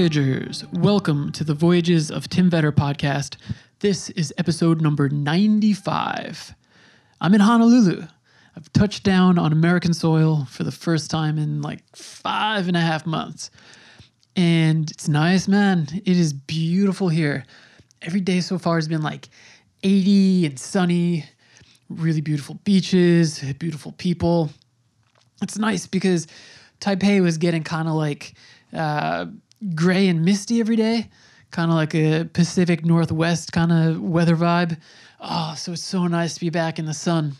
Voyagers. Welcome to the Voyages of Tim Vetter podcast. This is episode number 95. I'm in Honolulu. I've touched down on American soil for the first time in like five and a half months. And it's nice, man. It is beautiful here. Every day so far has been like 80 and sunny, really beautiful beaches, beautiful people. It's nice because Taipei was getting kind of like uh, gray and misty every day, kind of like a Pacific Northwest kind of weather vibe. Oh, so it's so nice to be back in the sun.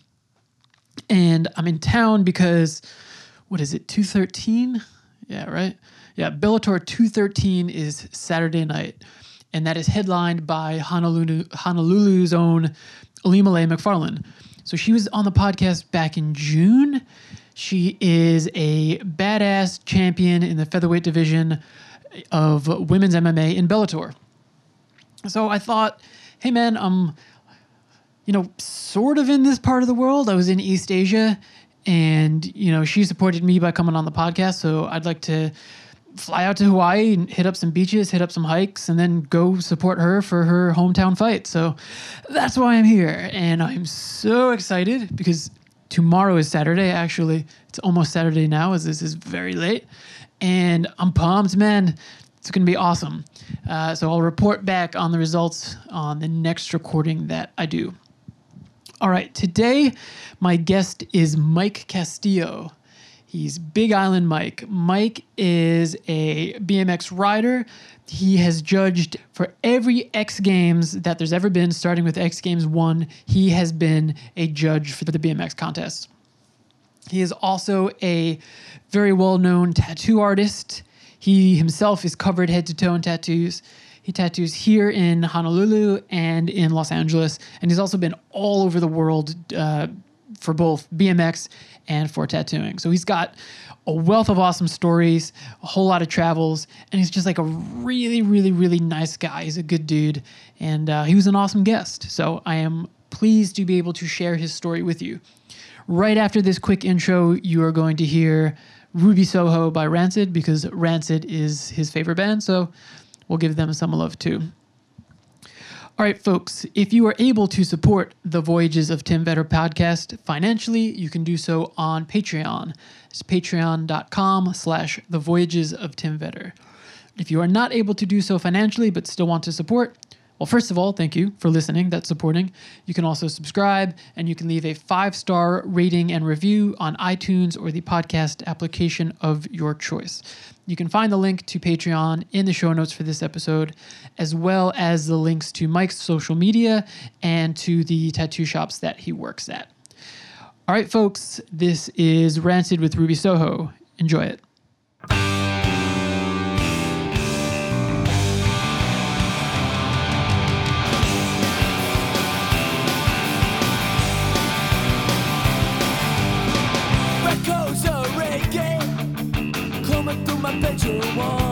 And I'm in town because, what is it, 213? Yeah, right? Yeah, Bellator 213 is Saturday night, and that is headlined by Honolulu, Honolulu's own Ilima-Lei Macfarlane. So she was on the podcast back in June. She is a badass champion in the featherweight division of women's MMA in Bellator. So I thought, hey man, I'm, you know, sort of in this part of the world. I was in East Asia, and you know, she supported me by coming on the podcast. So I'd like to fly out to Hawaii and hit up some beaches, hit up some hikes, and then go support her for her hometown fight. So that's why I'm here. And I'm so excited because tomorrow is Saturday, actually. It's almost Saturday now, as this is very late. And I'm pumped, man. It's going to be awesome. Uh, so I'll report back on the results on the next recording that I do. All right, today my guest is Mike Castillo. He's Big Island Mike. Mike is a BMX rider. He has judged for every X Games that there's ever been, starting with X Games 1. He has been a judge for the BMX contest. He is also a very well known tattoo artist. He himself is covered head to toe in tattoos. He tattoos here in Honolulu and in Los Angeles, and he's also been all over the world uh, for both BMX and for tattooing. So he's got a wealth of awesome stories, a whole lot of travels, and he's just like a really, really, really nice guy. He's a good dude, and uh, he was an awesome guest. So I am pleased to be able to share his story with you. Right after this quick intro, you are going to hear Ruby Soho by Rancid because Rancid is his favorite band. So we'll give them some love too. All right, folks, if you are able to support the Voyages of Tim Vetter podcast financially, you can do so on Patreon. It's patreon.com slash the Voyages of Tim Vetter. If you are not able to do so financially but still want to support, well, first of all, thank you for listening, that's supporting. You can also subscribe and you can leave a five star rating and review on iTunes or the podcast application of your choice. You can find the link to Patreon in the show notes for this episode, as well as the links to Mike's social media and to the tattoo shops that he works at. All right, folks, this is Rancid with Ruby Soho. Enjoy it. Coming through my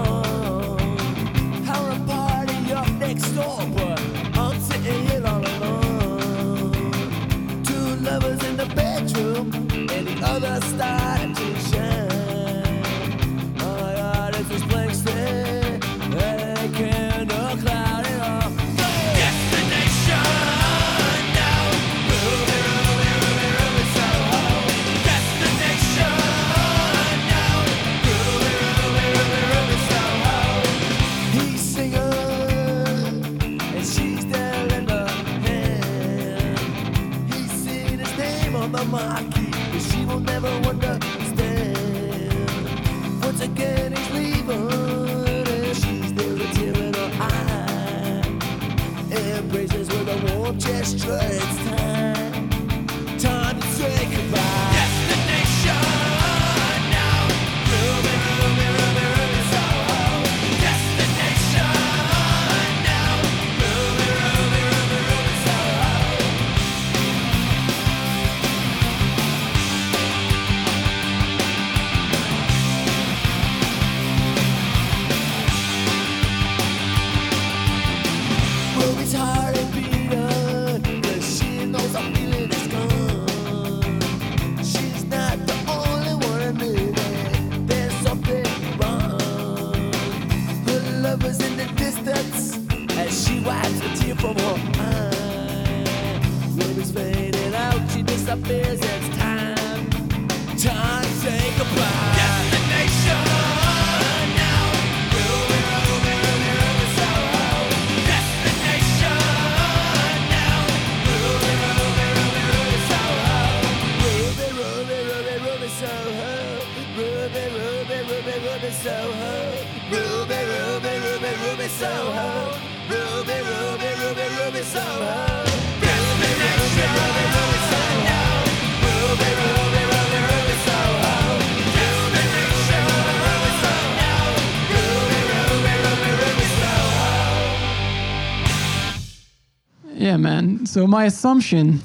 Yeah, man. So my assumption,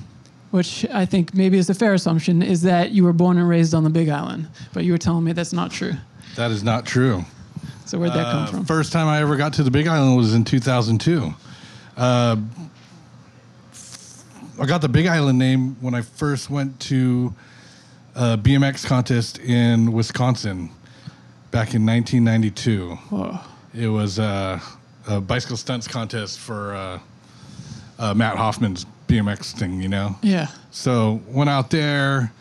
which I think maybe is a fair assumption, is that you were born and raised on the Big Island. But you were telling me that's not true. That is not true. So where'd that come Uh, from? First time I ever got to the Big Island was in 2002. Uh, I got the Big Island name when I first went to a BMX contest in Wisconsin back in 1992. Whoa. It was uh, a bicycle stunts contest for uh, uh, Matt Hoffman's BMX thing, you know? Yeah. So went out there.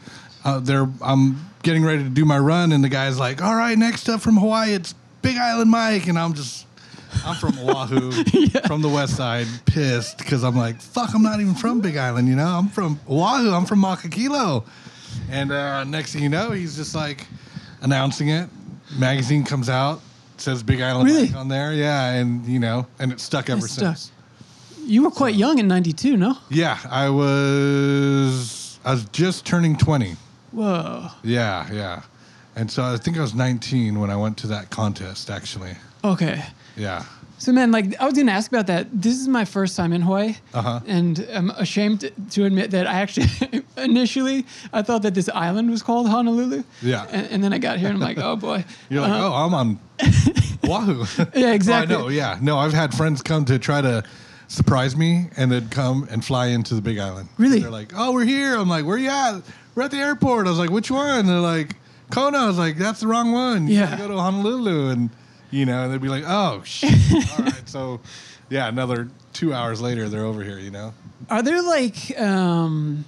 Out there, I'm getting ready to do my run, and the guy's like, "All right, next up from Hawaii, it's Big Island Mike," and I'm just, I'm from Oahu, from the west side, pissed because I'm like, "Fuck, I'm not even from Big Island, you know? I'm from Oahu. I'm from Makakilo." And uh, next thing you know, he's just like announcing it. Magazine comes out, says Big Island Really? Mike on there, yeah, and you know, and it's stuck ever It's stuck. You were quite young in 92, no? Yeah, I was, I was just turning 20. Whoa. Yeah, yeah. And so I think I was 19 when I went to that contest, actually. Okay. Yeah. So, man, like, I was going to ask about that. This is my first time in Hawaii. Uh-huh. And I'm ashamed to admit that I actually, initially, I thought that this island was called Honolulu. Yeah. And, and then I got here and I'm like, oh boy. You're like, Uh, oh, I'm on Oahu. Yeah, exactly. I know, yeah. No, I've had friends come to try to surprise me and then come and fly into the Big Island. Really? They're like, oh, we're here. I'm like, where you at? We're at the airport. I was like, which one? They're like, Kona. I was like, that's the wrong one. You Yeah. gotta go to Honolulu. And, you know, and they'd be like, oh, shit. All right. So, yeah, another two hours later, they're over here, you know? Are there like um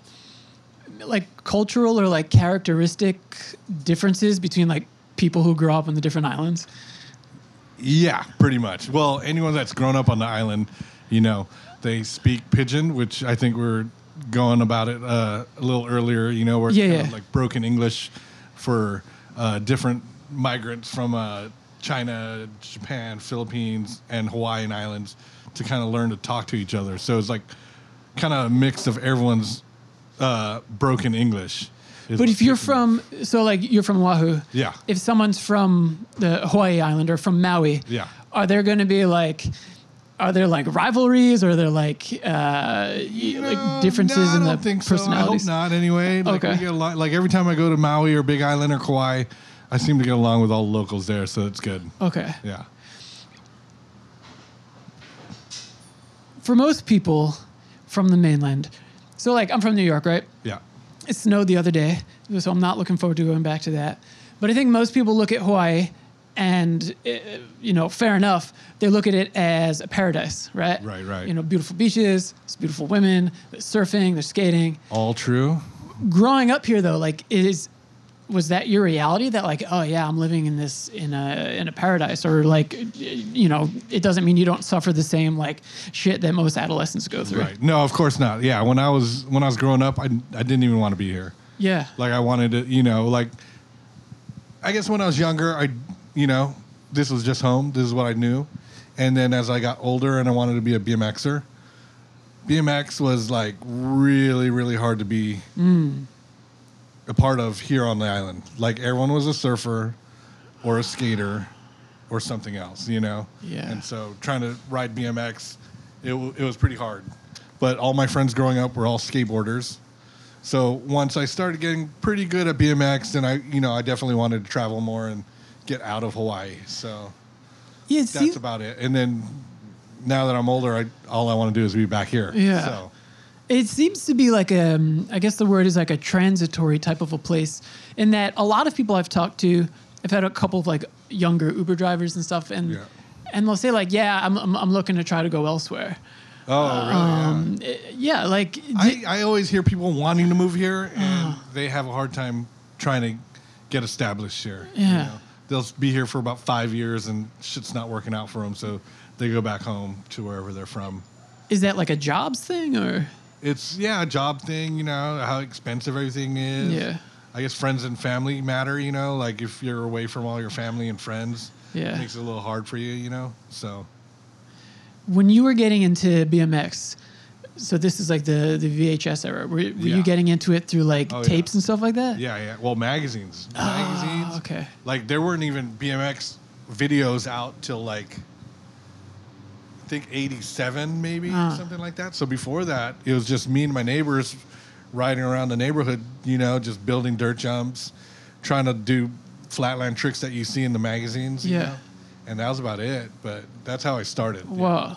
like cultural or like characteristic differences between like people who grow up on the different islands? Yeah, pretty much. Well, anyone that's grown up on the island, you know, they speak pidgin, which I think we're going about it uh, a little earlier. You know, where it's Yeah, kind yeah. of like broken English for uh, different migrants from uh, China, Japan, Philippines, and Hawaiian islands to kind of learn to talk to each other. So it's like kind of a mix of everyone's uh, broken English. is But if you're from so like you're from Oahu, Yeah. If someone's from the Hawaii island or from Maui, Yeah. are there going to be like are there like rivalries or are there like uh, y- No, like differences no, I in the think so. I hope not. Anyway, like Okay. we get along. Like every time I go to Maui or Big Island or Kauai, I seem to get along with all the locals there, so it's good. Okay. Yeah. For most people from the mainland, so like I'm from New York, right? Yeah. It snowed the other day, so I'm not looking forward to going back to that. But I think most people look at Hawaii, and uh, you know, fair enough, they look at it as a paradise, right? Right, right. You know, beautiful beaches, beautiful women, there's surfing, there's skating. All true. Growing up here, though, like, is was that your reality? That like, oh yeah, I'm living in this in a in a paradise, or like, you know, it doesn't mean you don't suffer the same like shit that most adolescents go through. Right. No, of course not. Yeah. When I was when I was growing up, I I didn't even want to be here. Yeah. Like I wanted to, you know, like I guess when I was younger, I, you know, this was just home. This is what I knew. And then as I got older and I wanted to be a BMXer, BMX was like really, really hard to be mm. a part of here on the island. Like everyone was a surfer or a skater or something else, you know? Yeah. And so trying to ride BMX, it, w- it was pretty hard. But all my friends growing up were all skateboarders. So once I started getting pretty good at BMX, then I, you know, I definitely wanted to travel more and get out of Hawaii. So Yeah. That's seems, about it. And then now that I'm older, I, all I want to do is be back here. Yeah. So It seems to be like a, um, I guess the word is like a transitory type of a place, in that a lot of people I've talked to, I've had a couple of like younger Uber drivers and stuff, and Yeah. and they'll say like, yeah, I'm, I'm I'm looking to try to go elsewhere. oh, really? Um, eh, yeah, like I, I always hear people wanting to move here and they have a hard time trying to get established here. you Yeah. know? They'll be here for about five years and shit's not working out for them, so they go back home to wherever they're from. is that like a jobs thing or It's yeah, a job thing, you know, how expensive everything is. yeah, I guess friends and family matter. You know, like if you're away from all your family and friends, Yeah. it makes it a little hard for you. You know, so When you were getting into BMX, so this is like the the VHS era. Were, were Yeah. you getting into it through like Oh, yeah. tapes and stuff like that? yeah, yeah. Well, magazines, magazines. Ah, okay. Like there weren't even BMX videos out till like I think '87, maybe Ah. something like that. So before that, it was just me and my neighbors riding around the neighborhood. You know, just building dirt jumps, trying to do flatland tricks that you see in the magazines. you Yeah. know? And that was about it. But that's how I started. Whoa.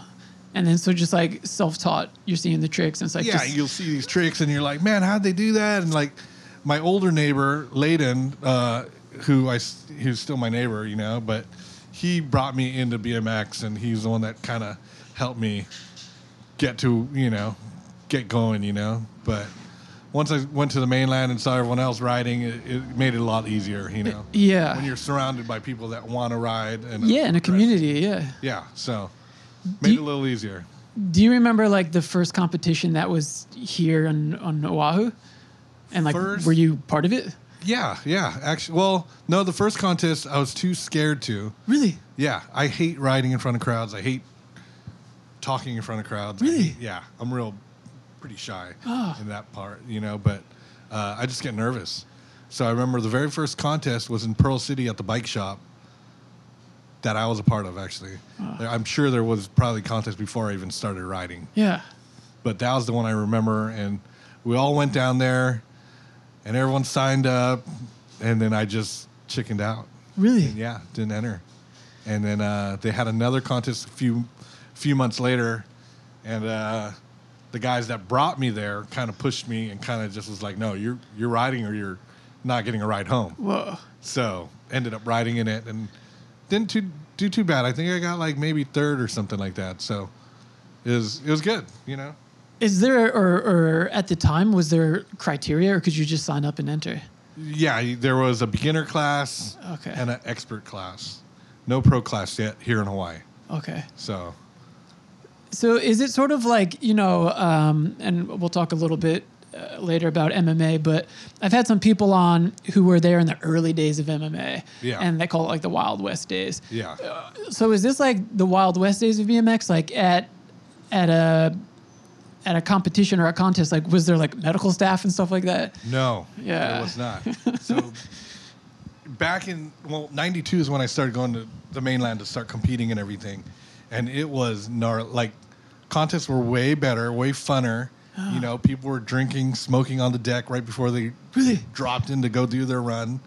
And then so just like self taught, you're seeing the tricks and it's like yeah, just, you'll see these tricks and you're like, man, how'd they do that? And like my older neighbor, Layden, uh, I who's still my neighbor, you know, but he brought me into BMX and he's the one that kind of helped me get to, you know, get going, you know. But once I went to the mainland and saw everyone else riding, it, it made it a lot easier, you know. yeah. When you're surrounded by people that want to ride and yeah, in a community, yeah. Yeah, so made you- it a little easier. Do you remember like the first competition that was here on, on Oahu? And like, First- were you part of it? Yeah, yeah. Actually, well, no, the first contest I was too scared to. Really? Yeah, I hate riding in front of crowds. I hate talking in front of crowds. Really? hate- yeah, I'm real pretty shy Ah. in that part, you know, but uh, I just get nervous. So I remember the very first contest was in Pearl City at the bike shop that I was a part of, actually. Ah. I'm sure there was probably contest before I even started riding Yeah. but that was the one I remember. And we all went down there, and everyone signed up, and then I just chickened out. Really? And yeah, didn't enter. And then uh, they had another contest a few few months later, and uh, the guys that brought me there kind of pushed me and kind of just was like, "No, you're you're riding, or you're not getting a ride home." Whoa. So ended up riding in it and didn't too, do too bad. I think I got like maybe third or something like that. So it was it was good, you know. Is there, or, or at the time, was there criteria or could you just sign up and enter? Yeah, there was a beginner class Okay. and an expert class. No pro class yet here in Hawaii. Okay. So So is it sort of like you know, um, and we'll talk a little bit uh, later about MMA, but I've had some people on who were there in the early days of MMA, Yeah. and they call it like the Wild West days. yeah, So is this like the Wild West days of BMX? Like at at a at a competition or a contest, like was there like medical staff and stuff like that? no, Yeah. it was not. So back in well, '92 is when I started going to the mainland to start competing and everything, and it was gnar- like contests were way better, way funner. You know, people were drinking, smoking on the deck right before they Really? dropped in to go do their run.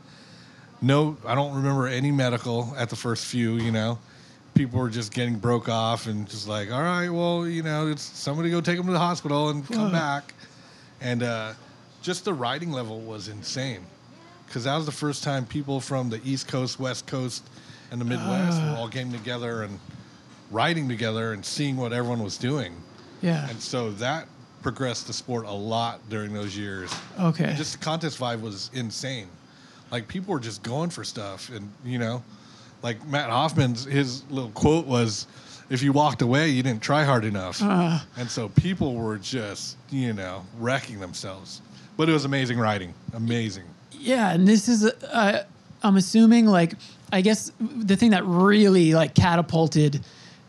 No, I don't remember any medical at the first few, you know. People were just getting broke off and just like, all right, well, you know, it's somebody go take them to the hospital and come Whoa. back. And uh, just the riding level was insane. Because that was the first time people from the East Coast, West Coast, and the Midwest were all getting together and riding together and seeing what everyone was doing. Yeah. And so that progressed the sport a lot during those years Okay. just the contest vibe was insane. Like people were just going for stuff, and you know, like Matt Hoffman's his little quote was, "If you walked away, you didn't try hard enough." Uh. and so people were just you know wrecking themselves. But it was amazing riding, amazing. Yeah, and this is, uh, I'm assuming, like, I guess the thing that really like catapulted,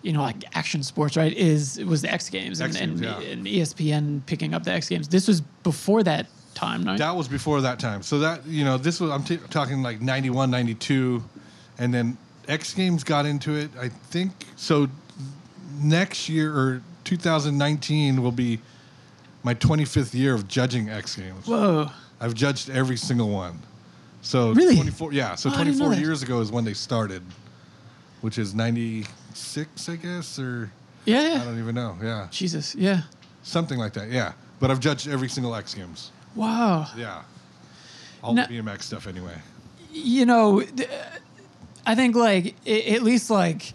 you know, like action sports, right, is it was the X Games and, Games, and, yeah. and ESPN picking up the X Games. This was before that time, right? That was before that time. So that you know, this was I'm t- talking like 91, 92, and then X Games got into it. I think so. Next year or 2019 will be my 25th year of judging X Games. Whoa. I've judged every single one. So Really? 24 yeah, so Oh, I didn't know 24 years ago is when they started, which is 96 I guess or Yeah, I don't even know. Yeah. Jesus. Yeah. Something like that. Yeah. But I've judged every single X Games. Wow. Yeah. All Now- the BMX stuff anyway. you know, I think like at least like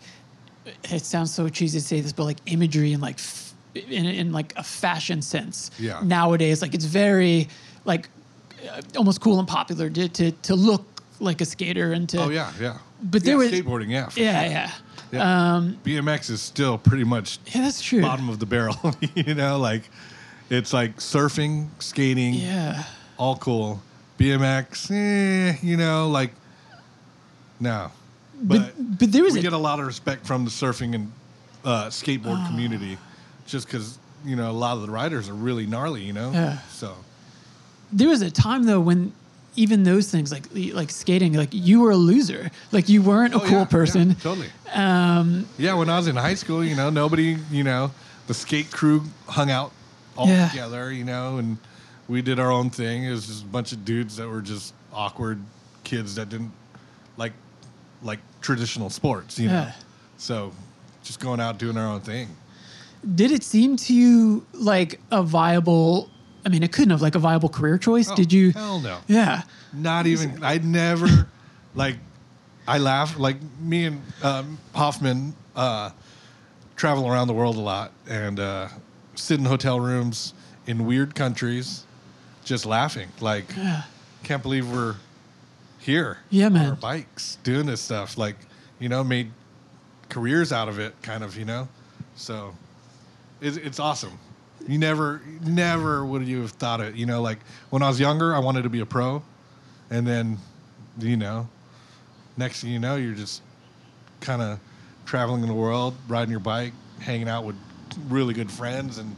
it sounds so cheesy to say this, but like imagery and like f- in, in like a fashion sense. Yeah. Nowadays, like it's very like uh, almost cool and popular to, to to look like a skater and to. Oh yeah, yeah. But yeah, there was- skateboarding, yeah. Yeah, sure. yeah. Yeah. Um, BMX is still pretty much yeah, that's true. bottom of the barrel. you know, like it's like surfing, skating, Yeah. all cool. BMX, eh, you know, like no. But But, but there was we a, get a lot of respect from the surfing and uh, skateboard Ah. community, just because you know a lot of the riders are really gnarly, you know. Yeah. So there was a time though when even those things like like skating, like you were a loser, like you weren't a Oh, cool yeah, yeah, person. totally. Um, Yeah, when I was in high school, you know, nobody, you know, the skate crew hung out all Yeah. together, you know, and we did our own thing. It was just a bunch of dudes that were just awkward kids that didn't like like traditional sports, you know. Yeah. So just going out doing our own thing. did it seem to you like a viable? I mean, it couldn't have like a viable career choice. Oh, did you? Hell no. Yeah. Not even. I never like. I laugh like me and um, Hoffman uh, travel around the world a lot and uh, sit in hotel rooms in weird countries, just laughing. Like, Yeah. can't believe we're here. Yeah, on man. our bikes doing this stuff. Like, you know, made careers out of it, kind of. You know, so it's, it's awesome. You never, never would you have thought it. You know, like when I was younger, I wanted to be a pro, and then, you know, next thing you know, you're just kind of traveling in the world, riding your bike, hanging out with really good friends, and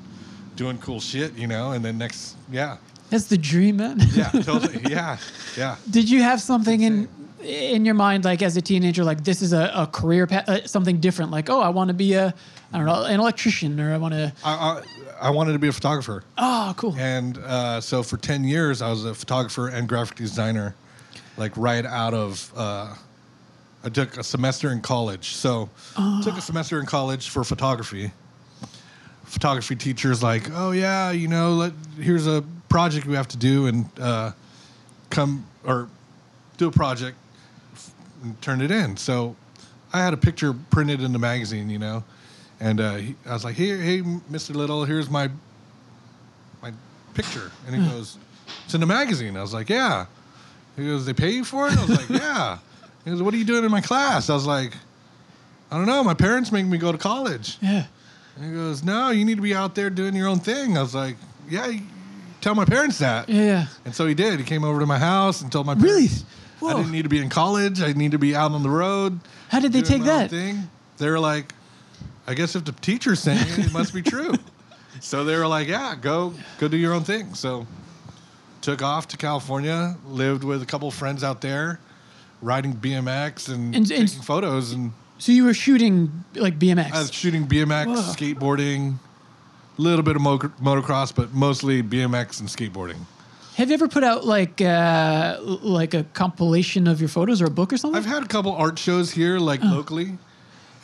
doing cool shit. You know, and then next, yeah, That's the dream, man. yeah, totally, yeah, yeah. Did you have something in in your mind, like as a teenager, like this is a, a career path, uh, something different? Like, oh, I want to be a, I don't know, an electrician, or I want to. I, wanted to be a photographer. Oh, cool. And uh, so for 10 years, I was a photographer and graphic designer, like right out of, uh, I took a semester in college. So took a semester in college for photography. Photography teachers like, oh yeah, you know, let, here's a project we have to do and uh, come or do a project and turn it in. So I had a picture printed in the magazine, you know, and uh, he, I was like, "Here, hey, Mr. Little, here's my my picture," and he goes, "It's in the magazine." I was like, "Yeah." He goes, "They pay you for it?" I was like, "Yeah." He goes, "What are you doing in my class?" I was like, "I don't know. My parents make me go to college." yeah. And he goes, "No, you need to be out there doing your own thing." I was like, "Yeah." Tell my parents that. Yeah. And so he did. He came over to my house and told my Really? parents I didn't need to be in college. I need to be out on the road. How did they take that? Thing. They were like, I guess if the teacher's saying it, it must be true. so they were like, yeah, go go do your own thing. So took off to California, lived with a couple of friends out there, riding BMX and, And- and- taking photos. And So you were shooting like BMX. I was shooting BMX, Whoa. skateboarding, a little bit of mo- motocross, but mostly BMX and skateboarding. Have you ever put out like uh, like a compilation of your photos or a book or something? I've had a couple art shows here, like locally,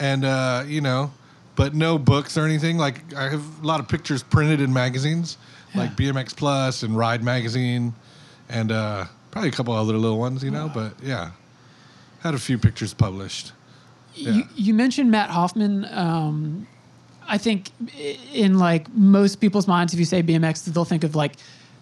and uh, you know, but no books or anything. Like I have a lot of pictures printed in magazines, like BMX Plus and Ride Magazine, and uh, probably a couple other little ones, you know. But yeah, had a few pictures published. You, Yeah. you mentioned Matt Hoffman. Um, I think in like most people's minds, if you say BMX, they'll think of like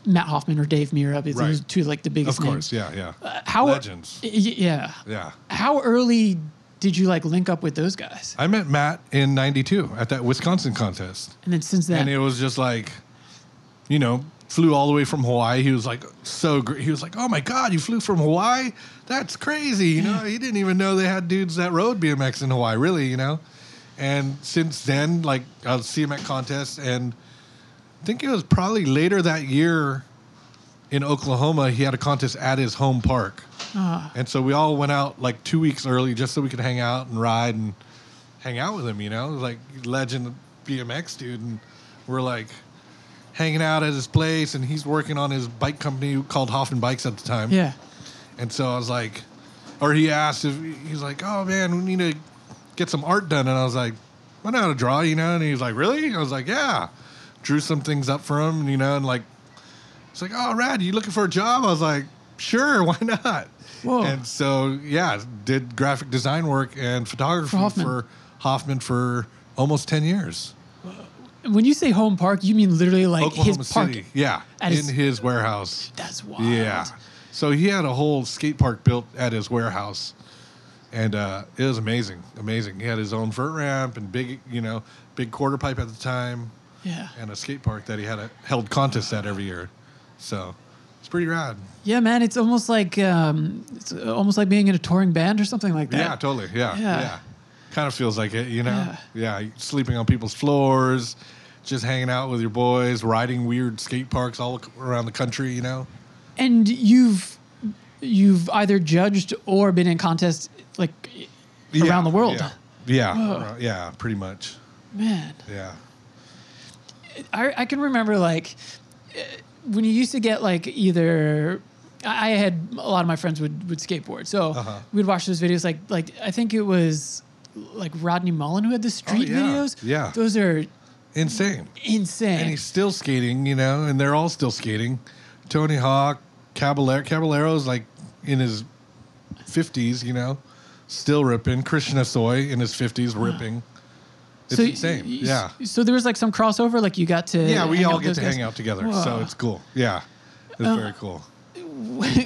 Matt Hoffman or Dave Mirra. Because Right. two like the biggest Of course, names. yeah, yeah. Uh, how Legends. yeah. Yeah. How early did you like link up with those guys? I met Matt in '92 at that Wisconsin contest. And then since then, and it was just like, you know, flew all the way from Hawaii. He was like so great. He was like, "Oh my god, you flew from Hawaii? That's crazy!" You know, he didn't even know they had dudes that rode BMX in Hawaii. Really, you know. And since then, like I'll see him at contests, and I think it was probably later that year in Oklahoma. He had a contest at his home park, Ah. and so we all went out like two weeks early just so we could hang out and ride and hang out with him. You know, like legend BMX dude, and we're like hanging out at his place, and he's working on his bike company called Hoffman Bikes at the time. yeah. And so I was like, or he asked if he's like, oh man, we need to get some art done, and I was like, I know how to draw, you know, and he was like, really? I was like, yeah. Drew some things up for him, you know, and like, it's like, oh, rad, you looking for a job? I was like, sure, why not? Whoa. And so, yeah, did graphic design work and photography For Hoffman. for Hoffman for almost 10 years. When you say home park, you mean literally like Oklahoma his park. City. Yeah. At in his- his, warehouse. That's wild. Yeah. So he had a whole skate park built at his warehouse. And uh, it was amazing. Amazing. He had his own vert ramp and big, you know, big quarter pipe at the time Yeah. and a skate park that he had a, held contests at every year. So It's pretty rad. Yeah, man, it's almost like um, it's almost like being in a touring band or something like that. Yeah, totally. Yeah, Yeah. yeah. Kind of feels like it, you know. Yeah. sleeping on people's floors, just hanging out with your boys, riding weird skate parks all around the country, you know. And you've you've either judged or been in contests like Yeah, around the world. Yeah, yeah, yeah, pretty much. Man, Yeah, I, I can remember like when you used to get like either I had a lot of my friends would would skateboard, so Uh-huh. we'd watch those videos. Like like I think it was like Rodney Mullen who had the street Oh, yeah. videos. Yeah. those are insane. insane. And he's still skating, you know, and they're all still skating. Tony Hawk, Caballero, Caballero's like in his fifties, you know, still ripping. Christian Hosoi in his fifties ripping. It's so insane. Yeah. So there was like some crossover. Like you got to Yeah, we all get to guys? hang out together, Whoa. so it's cool. Yeah, it's Uh, very cool.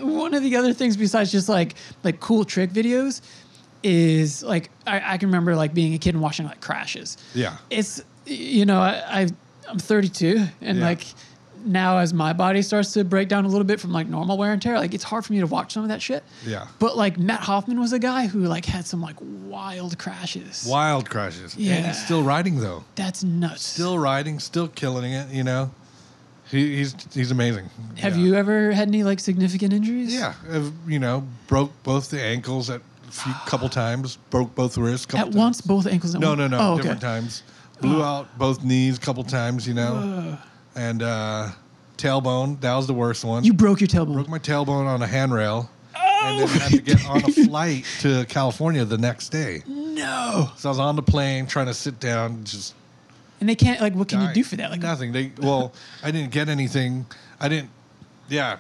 one of the other things besides just like like cool trick videos is like I, I can remember like being a kid and watching like crashes. Yeah. It's you know I, I I'm 32 and Yeah. like now as my body starts to break down a little bit from like normal wear and tear, like it's hard for me to watch some of that shit. Yeah. But like Matt Hoffman was a guy who like had some like wild crashes. Wild crashes. And Yeah. he's still riding though. That's nuts. Still riding, still killing it, you know. He, he's he's amazing. Have Yeah. you ever had any like significant injuries? Yeah, I've, you know, broke both the ankles at a few, couple times, broke both wrists. Couple At once, times. both ankles. At No, once? no, no, Oh, okay. different times. Blew oh. out both knees a couple times, you know, and uh, tailbone. That was the worst one. You broke your tailbone. broke my tailbone on a handrail, and then had to get on a flight to California the next day. no. So I was on the plane trying to sit down, just And they can't like. What can you do for that? Like nothing. They well, I didn't get anything. I didn't. Yeah,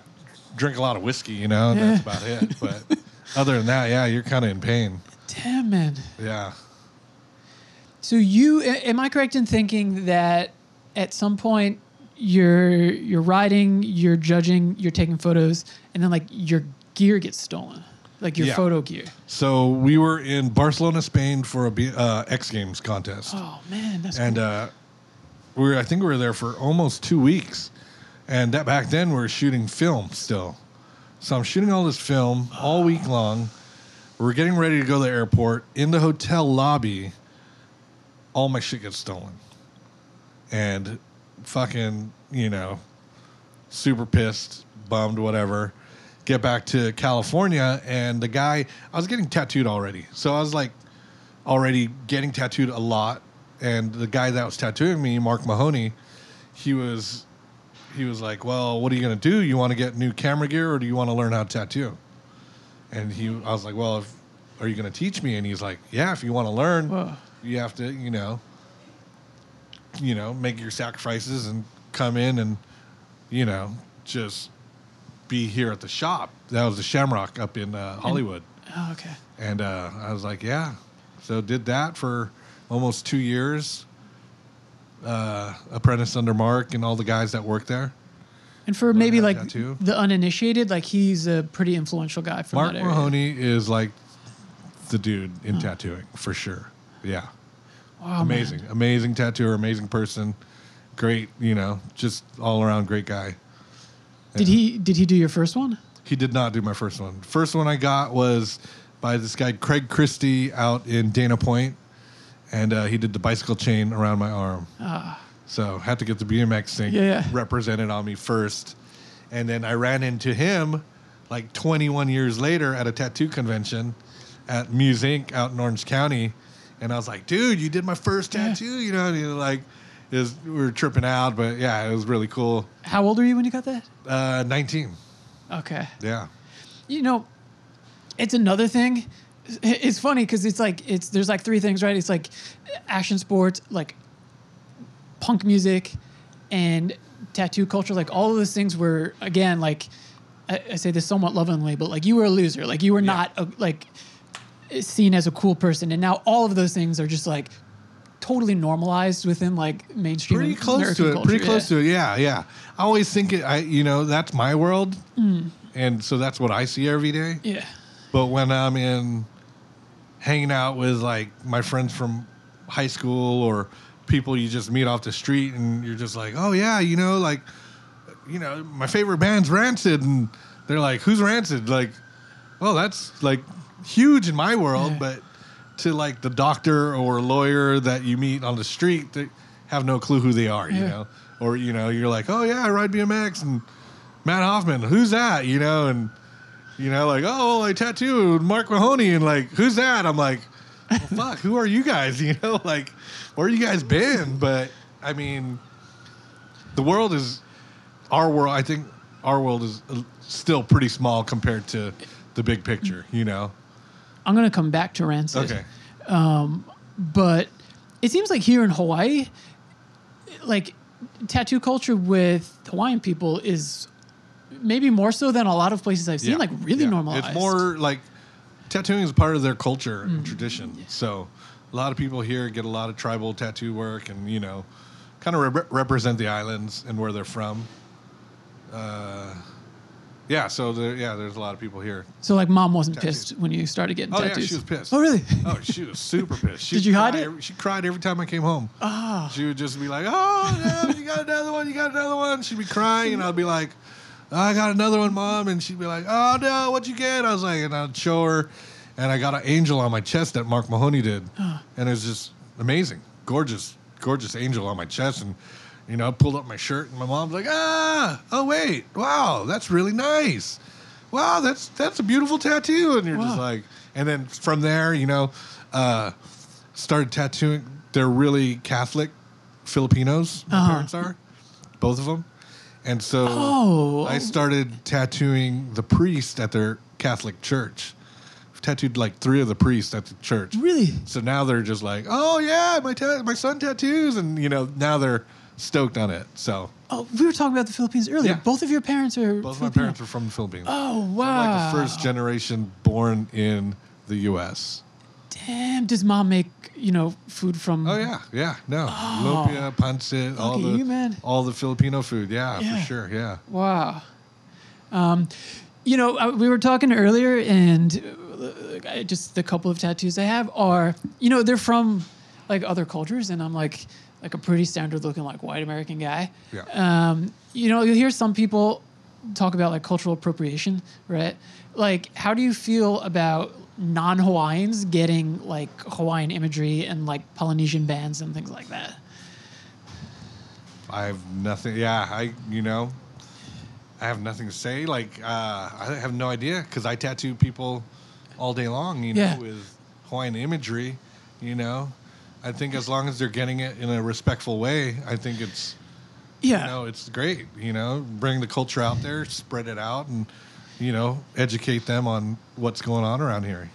drink a lot of whiskey, you know. and That's about it. But other than that, yeah, you're kind of in pain. Damn, man. Yeah. So you am I correct in thinking that at some point you're you're riding, you're judging, you're taking photos, and then like your gear gets stolen, like your Yeah. photo gear. So we were in Barcelona, Spain for a B- uh, X Games contest, Oh man, that's and uh, we were I think we were there for almost two weeks, and that back then we were shooting film still. So I'm shooting all this film all week long. We're getting ready to go to the airport. In the hotel lobby, all my shit gets stolen, and fucking you know, super pissed, bummed, whatever. Get back to California, and the guy I was getting tattooed already, so I was like already getting tattooed a lot. And the guy that was tattooing me, Mark Mahoney, he was he was like, "Well, what are you gonna do? You want to get new camera gear, or do you want to learn how to tattoo?" And he, I was like, "Well, if, are you gonna teach me?" And he's like, "Yeah, if you want to learn, Whoa. you have to, you know, you know, make your sacrifices and come in and, you know, just be here at the shop." That was the Shamrock up in uh, Hollywood. oh, okay. And uh, I was like, yeah. So did that for almost two years. Uh, apprentice under Mark and all the guys that work there. And for maybe like tattoo. the uninitiated, like he's a pretty influential guy from Mark that area. Mahoney is like the dude in tattooing for sure. Yeah, Wow, man. amazing, amazing tattooer, amazing person, great. You know, just all around great guy. Did he did he do your first one? He did not do my first one. First one I got was by this guy Craig Christie out in Dana Point, and uh, he did the bicycle chain around my arm. Ah. So had to get the BMX thing yeah. represented on me first, and then I ran into him like 21 years later at a tattoo convention at Musink out in Orange County, and I was like, "Dude, you did my first Yeah. tattoo," you know, and he was like. it was- we were tripping out, but yeah, it was really cool. How old were you when you got that? Uh, 19. Okay. Yeah. You know, it's another thing. It's funny because it's like it's there's like three things, right? It's like action sports, like punk music, and tattoo culture. Like all of those things were again like I, I say this somewhat lovingly, but like you were a loser. Like you were not a, like seen as a cool person, and now all of those things are just like totally normalized within like mainstream pretty close American to it. culture. Pretty close to it. Yeah, yeah. I always think it. I you know that's my world, mm. and so that's what I see every day. Yeah. But when I'm in hanging out with like my friends from high school or people you just meet off the street, and you're just like, oh yeah, you know, like you know, my favorite band's Rancid, and they're like, who's Rancid? Like, well, that's like huge in my world, Yeah. but to like the doctor or lawyer that you meet on the street, they have no clue who they are, you know, or you know, you're like, oh yeah, I ride BMX, and Matt Hoffman, who's that? You know, and you know, like, oh, I tattooed Mark Mahoney, and like, who's that? I'm like, well, fuck, who are you guys? You know, like, where you guys been? But I mean, the world is our world. I think our world is uh, still pretty small compared to the big picture. You know. I'm gonna come back to Rancid. Okay. but it seems like here in Hawaii, like tattoo culture with Hawaiian people is maybe more so than a lot of places I've seen, Yeah. like really Yeah. normalized. It's more like tattooing is part of their culture and tradition. So a lot of people here get a lot of tribal tattoo work and you know, kind of rep- represent the islands and where they're from. Uh, yeah. So there, yeah, there's a lot of people here. so like mom wasn't Tattoos. pissed when you started getting Oh yeah, she was pissed. Oh really? Oh, she was super pissed. She'd Did you hide it? every- she cried every time I came home. Ah. She would just be like, "Oh, no, you got another one. You got another one." She'd be crying, and I'd be like, "I got another one, mom." And she'd be like, "Oh no, what'd you get?" I was like, and I'd show her, and I got an angel on my chest that Mark Mahoney did, and it was just amazing, gorgeous, gorgeous angel on my chest, and. You know, I pulled up my shirt, and my mom's like, "Ah, oh wait, wow, that's really nice. Wow, that's that's a beautiful tattoo." And you're just like, and then from there, you know, uh, started tattooing. They're really Catholic Filipinos. My Uh-huh. parents are, both of them, and so Oh. I started tattooing the priest at their Catholic church. I've tattooed like three of the priests at the church. Really? So now they're just like, oh yeah, my ta- my son tattoos, and you know now they're stoked on it. So Oh, we were talking about the Philippines earlier. Yeah. Both of your parents are both of my parents are from the Philippines. Oh I'm wow! like the first generation born in the U.S. Damn, does mom make you know food from? Oh yeah, yeah, no, lumpia, pancit, all the Oh. you, man. all the Filipino food. Yeah, Yeah. for sure. Yeah. Wow. Um, you know, uh, we were talking earlier, and uh, just the couple of tattoos I have are, you know, they're from like other cultures, and I'm like, like a pretty standard looking like white American guy. Yeah. Um, you know, you'll hear some people talk about like cultural appropriation, right? Like, how do you feel about non-Hawaiians getting like Hawaiian imagery and like Polynesian bands and things like that? I have nothing. Yeah, I you know, I have nothing to say. Like uh, I have no idea because I tattoo people all day long. You know, Yeah. with Hawaiian imagery. You know, I think as long as they're getting it in a respectful way, I think it's Yeah. you know it's great. You know, bring the culture out there, spread it out, and you know, educate them on what's going on around here.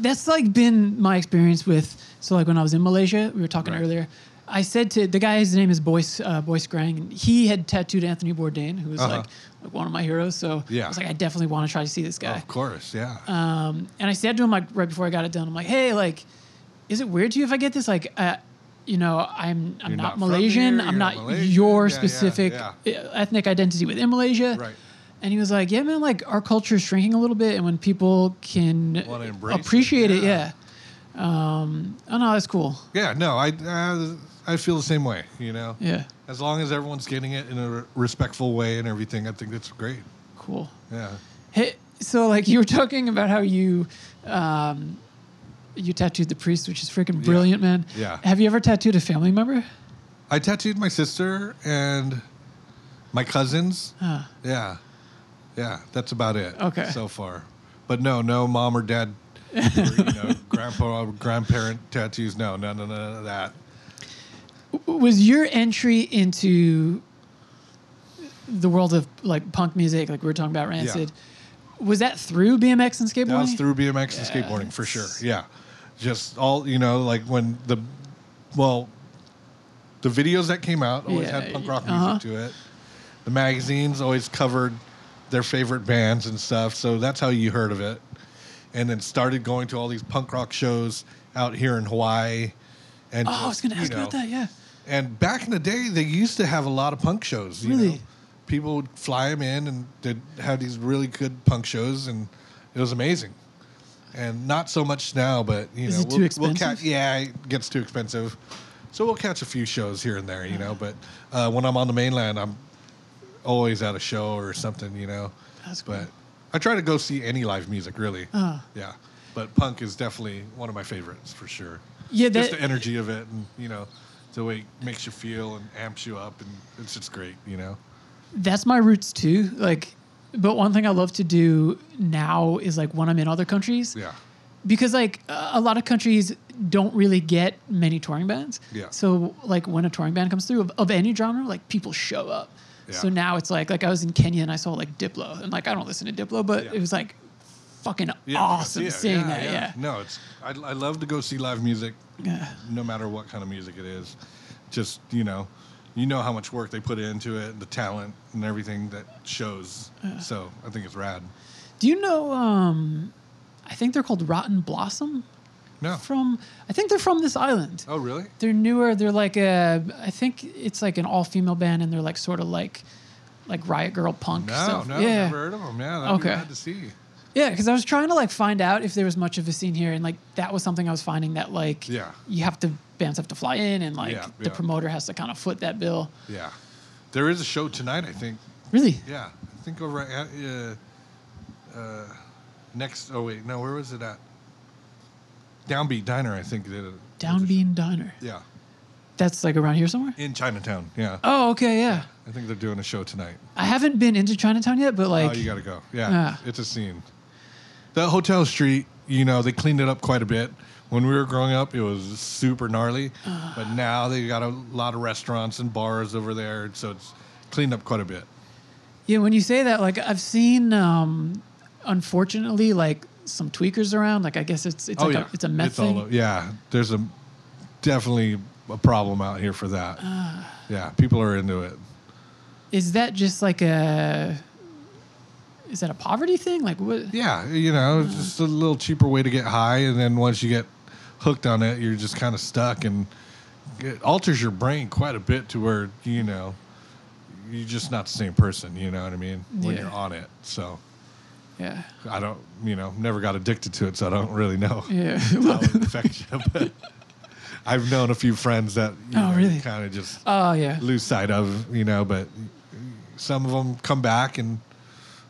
that's like been my experience with so like when I was in Malaysia, we were talking Right. earlier. I said to the guy, his name is Boyce uh, Boyce Grang, and he had tattooed Anthony Bourdain, who was Uh-huh. like, like one of my heroes. So Yeah. I was like, I definitely want to try to see this guy. Of course, yeah. Um, and I said to him like right before I got it done, I'm like, hey, like, is it weird to you if I get this? Like, uh, you know, I'm I'm not, not Malaysian. here, I'm not Malaysian. your Yeah, yeah, specific yeah. uh, ethnic identity within Malaysia. Right. And he was like, yeah, man, like our culture is shrinking a little bit, and when people can it, appreciate it, yeah. yeah. Um, oh no, that's cool. yeah, no, I uh, I feel the same way. You know, Yeah, as long as everyone's getting it in a respectful way and everything, I think that's great. cool. Yeah. Hey, so like you were talking about how you um, you tattooed the priest, which is freaking brilliant, man. Yeah. Have you ever tattooed a family member? I tattooed my sister and my cousins. Huh. Yeah. Yeah, that's about it. Okay. So far. But no, no mom or dad or, you know, grandpa or grandparent tattoos. No, no, no, no, that. was your entry into the world of like punk music, like we were talking about Rancid, was that through BMX and skateboarding? That was through BMX and skateboarding for sure. Yeah. Just all, you know, like when the, well, the videos that came out always Yeah, had punk rock music uh-huh. to it. The magazines always covered their favorite bands and stuff. So that's how you heard of it. And then started going to all these punk rock shows out here in Hawaii. And Oh, I was just, going to you ask know, about that. Yeah. And back in the day, they used to have a lot of punk shows. You Really? Know? People would fly them in and they'd have these really good punk shows, and it was amazing. And not so much now, but you Is know, it we'll? We'll catch, yeah, it gets too expensive. So we'll catch a few shows here and there, you know. But uh, when I'm on the mainland, I'm always at a show or something, you know. That's cool. But I try to go see any live music, really. Uh. Yeah. But punk is definitely one of my favorites for sure. Yeah, just the energy of it, and you know, the way it makes you feel and amps you up, and it's just great, you know. That's my roots too. Like, but one thing I love to do now is like when I'm in other countries, Yeah. because like a a lot of countries don't really get many touring bands. Yeah. So like when a touring band comes through of, of any genre, like people show up. Yeah. So now it's like like I was in Kenya and I saw like Diplo and like I don't listen to Diplo, but Yeah. it was like fucking Yeah, awesome yeah, seeing that. Yeah. No, it's I, I love to go see live music, Yeah. no matter what kind of music it is. Just you know, you know how much work they put into it, the talent and everything that shows. so I think it's rad. Do you know? Um, I think they're called Rotten Blossom. No. From I think they're from this island. Oh really? They're newer. They're like a. I think it's like an all-female band, and they're like sort of like, like Riot Girl punk No, stuff. no, yeah, never heard of them. Yeah, that'd Okay. be rad to see. Yeah. Because I was trying to like find out if there was much of a scene here, and like that was something I was finding that like Yeah. you have to bands have to fly in, and like Yeah, the yeah. promoter has to kind of foot that bill. Yeah, there is a show tonight. I think. Really? Yeah, I think over at uh, uh, next. Oh wait, no, where was it at? Downbeat Diner, I think. Did it. Downbeat Diner. Yeah, That's like around here somewhere. in Chinatown. Yeah, Oh, okay, yeah. I think they're doing a show tonight. I haven't been into Chinatown yet, but like, oh, you got to go. Yeah, Yeah. it's a scene. The Hotel Street, you know, they cleaned it up quite a bit. When we were growing up, it was super gnarly, but now they got a lot of restaurants and bars over there, so it's cleaned up quite a bit. Yeah, when you say that, like I've seen, um, unfortunately, like some tweakers around. Like I guess it's it's like a, it's a meth Oh, It's thing. o- yeah, there's a definitely a problem out here for that. Ah. yeah, people are into it. Is that just like a? Is that a poverty thing? Like what? Yeah, you know, it's just a little cheaper way to get high, and then once you get hooked on it, you're just kind of stuck, and it alters your brain quite a bit to where you know you're just not the same person. You know what I mean? When Yeah. you're on it, so. Yeah. I don't, you know, never got addicted to it, so I don't really know Yeah. how it affects you. But I've known a few friends that you Oh, really? kind of just oh yeah. lose sight of, you know, but some of them come back and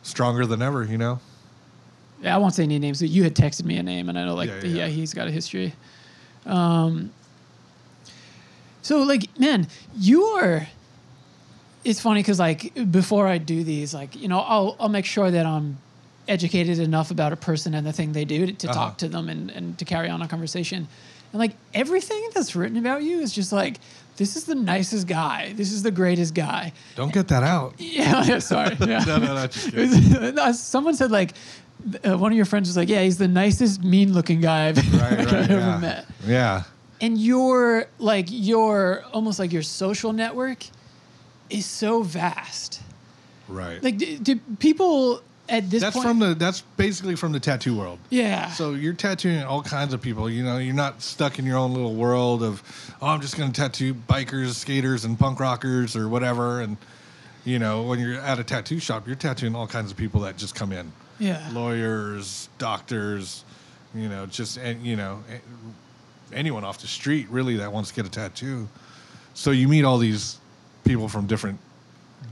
stronger than ever, you know? Yeah, I won't say any names, but you had texted me a name, and I know like Yeah, yeah, yeah. he's got a history. Um. So like, man, you are. It's funny because like before I do these, like you know, I'll I'll make sure that I'm educated enough about a person and the thing they do to, to Uh-huh. talk to them and, and to carry on a conversation. And like everything that's written about you is just like this is the nicest guy. This is the greatest guy. Don't get that out. Yeah, sorry. Yeah. No, no, no, just was- no, Someone said like uh, one of your friends was like, "Yeah, he's the nicest, mean-looking guy I've, Right, right, ever yeah. met." Yeah. And your like your almost like your social network is so vast. Right. Like, do, do people at this that's point? from the, that's basically from the tattoo world. yeah. So you're tattooing all kinds of people. You know, you're not stuck in your own little world of, oh, I'm just going to tattoo bikers, skaters, and punk rockers or whatever. And you know, when you're at a tattoo shop, you're tattooing all kinds of people that just come in. yeah. Lawyers, doctors, you know, just and you know, anyone off the street really that wants to get a tattoo. So you meet all these people from different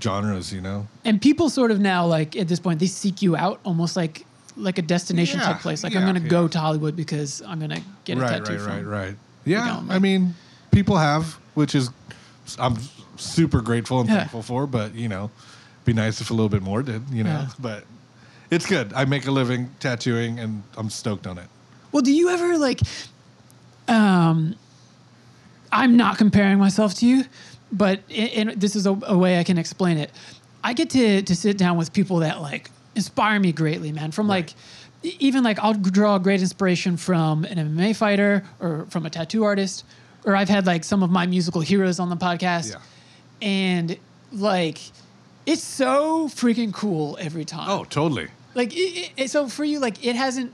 genres. You know. And people sort of now like at this point they seek you out almost like like a destination Yeah, type place. Like I'm going to go to Hollywood because I'm going to get a right, tattoo right, from. right, right. Yeah, I mean, people have, which is I'm super grateful and Yeah. thankful for. But you know, be nice if a little bit more did. You know, Yeah. but it's good. I make a living tattooing, and I'm stoked on it. Well, do you ever like? Um, I'm not comparing myself to you, but and this is a, a way I can explain it. I get to to sit down with people that like inspire me greatly, man. From like, e- even like I'll draw great inspiration from an MMA fighter or from a tattoo artist, or I've had like some of my musical heroes on the podcast, Yeah. and like, it's so freaking cool every time. Oh, totally. Like, it, it, so for you, like, it hasn't,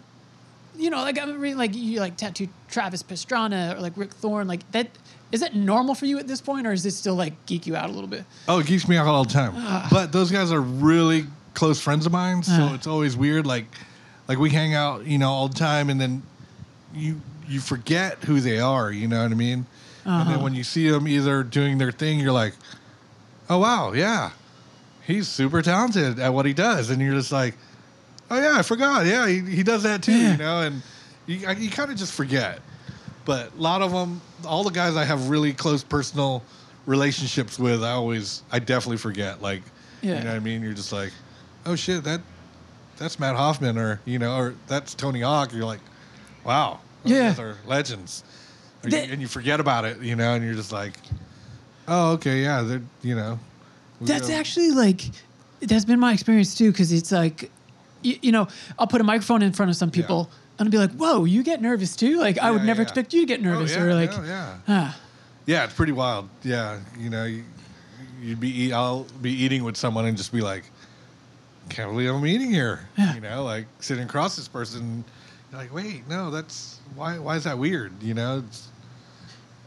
you know, like I'm reading, like you like tattoo Travis Pastrana or like Rick Thorne, like that. Is that normal for you at this point, or is this still like geek you out a little bit? Oh, it geeks me out all the time. Ah. But those guys are really close friends of mine, so Uh. it's always weird. Like, like we hang out, you know, all the time, and then you you forget who they are. You know what I mean? And Uh-huh. then when you see them either doing their thing, you're like, oh wow, yeah, he's super talented at what he does, and you're just like, oh yeah, I forgot. Yeah, he, he does that too, Yeah. you know, and you I- you kind of just forget. But a lot of them, all the guys I have really close personal relationships with, I always, I definitely forget. Like, Yeah. you know what I mean? You're just like, oh shit, that that's Mat Hoffman, or you know, or that's Tony Hawk. You're like, wow, Yeah. are legends. Or you- and you forget about it, you know, and you're just like, oh, okay, yeah, they're, you know. That's go- actually like that's been my experience too because it's like you, you know I'll put a microphone in front of some people and I'll be like, "Whoa, you get nervous too?" Like I would never yeah. expect you to get Oh, nervous yeah, or like yeah, yeah. ah Yeah, it's pretty wild. Yeah, you know, you, you'd be eat, I'll be eating with someone and just be like, can't believe I'm eating here. Yeah. You know, like sitting across this person, you're like, wait, no, that's why. Why is that weird? You know, it's,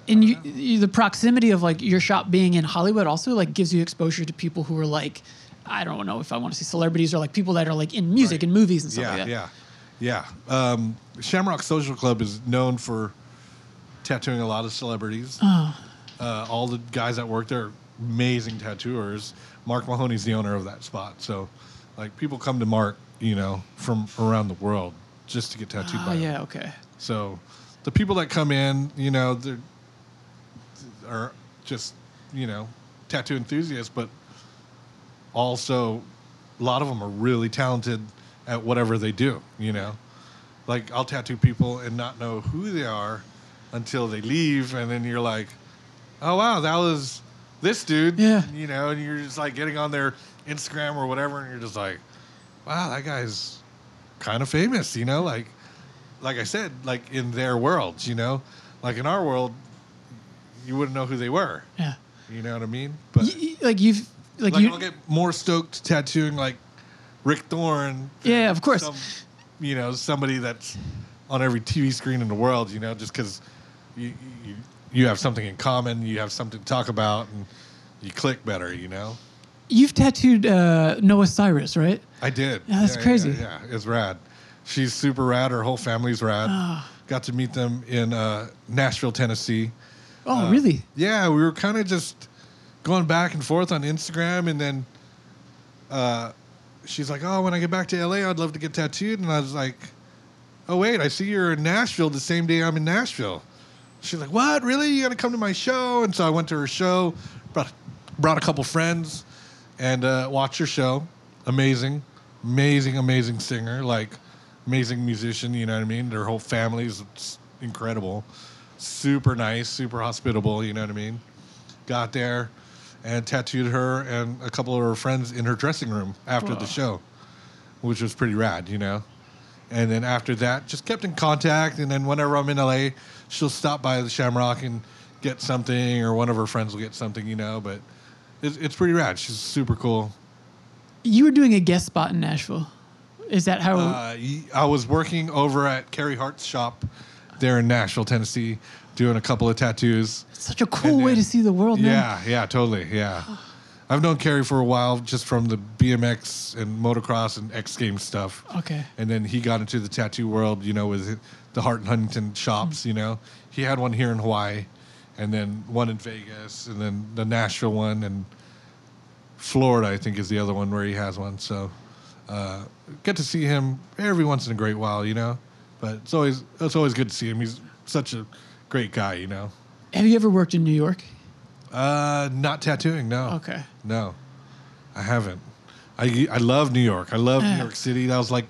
and you, you the proximity of like your shop being in Hollywood also like gives you exposure to people who are like I don't know if I want to see celebrities or like people that are like in music Right. and movies and stuff yeah, like that. yeah, yeah. Um, Shamrock Social Club is known for tattooing a lot of celebrities. Oh. Uh, all the guys that work there are amazing tattooers. Mark Mahoney's the owner of that spot, so like people come to Mark, you know, from around the world just to get tattooed Oh by him. yeah, okay. So the people that come in, you know, they're are just you know tattoo enthusiasts, but also a lot of them are really talented at whatever they do. You know, like I'll tattoo people and not know who they are until they leave, and then you're like, oh wow, that was this dude. Yeah. You know, and you're just like getting on their Instagram or whatever, and you're just like, wow, that guy's kind of famous. You know, like like I said, like in their worlds, you know, like in our world, you wouldn't know who they were. Yeah. You know what I mean? But Y- like you've like, like you I'll get more stoked tattooing like Rick Thorne. than Yeah, of course. some- you know, somebody that's on every TV screen in the world. You know, just because you, you you have something in common, you have something to talk about, and you click better. You know. you've tattooed uh, Noah Cyrus, right? I did. Yeah, that's crazy. Yeah, yeah, it's rad. She's super rad. Her whole family's rad. Ah. Got to meet them in uh, Nashville, Tennessee. Oh, really? Yeah, we were kind of just going back and forth on Instagram, and then uh, she's like, "Oh, when I get back to LA, I'd love to get tattooed." And I was like, "Oh, wait, I see you're in Nashville the same day I'm in Nashville." She's like, "What? Really? You got to come to my show?" And so I went to her show, brought brought a couple friends, and uh, watched her show. Amazing, amazing, amazing singer, like amazing musician. You know what I mean? Their whole family is incredible, super nice, super hospitable. You know what I mean? Got there and tattooed her and a couple of her friends in her dressing room after Whoa. the show, which was pretty rad. You know. And then after that, just kept in contact. And then whenever I'm in LA, she'll stop by the Shamrock and get something, or one of her friends will get something, you know. But it's, it's pretty rad. She's super cool. You were doing a guest spot in Nashville. Is that how? Uh, y- I was working over at Carey Hart's shop there in Nashville, Tennessee, doing a couple of tattoos. such a cool and way to see the world, man. Yeah, yeah, totally. Yeah. I've known Carey for a while just from the BMX and motocross and X Games stuff. Okay. And then he got into the tattoo world, you know, with the Hart and Huntington shops, you know. He had one here in Hawaii and then one in Vegas and then the Nashville one and Florida, I think, is the other one where he has one. So uh, get to see him every once in a great while, you know. But it's always it's always good to see him. He's such a great guy, you know. Have you ever worked in New York? Uh, not tattooing, no. Okay. No, I haven't. I I love New York. I love. New York City. That was like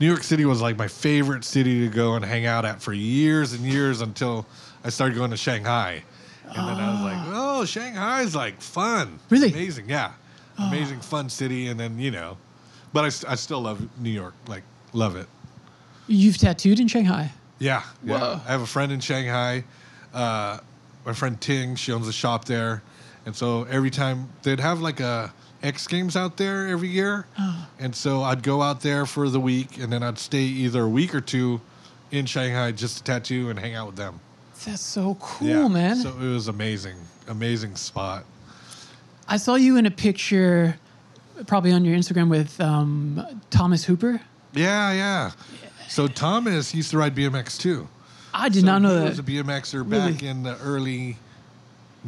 New York City was like my favorite city to go and hang out at for years and years until I started going to Shanghai. And then I was like, oh, Shanghai's like fun. Really? Amazing, yeah. Amazing, fun city. And then, you know, but I, I still love New York. Like, love it. You've tattooed in Shanghai. Yeah, yeah. Whoa. I have a friend in Shanghai. Uh, my friend Ting, she owns a shop there, and so every time they'd have like a X Games out there every year, and so I'd go out there for the week, and then I'd stay either a week or two in Shanghai just to tattoo and hang out with them. That's so cool, yeah, man. So it was amazing, amazing spot. I saw you in a picture, probably on your Instagram with um, Thomas Hooper. Yeah, yeah. So Thomas used to ride BMX too. I did So not know that. he that. was a BMXer Really? back in the early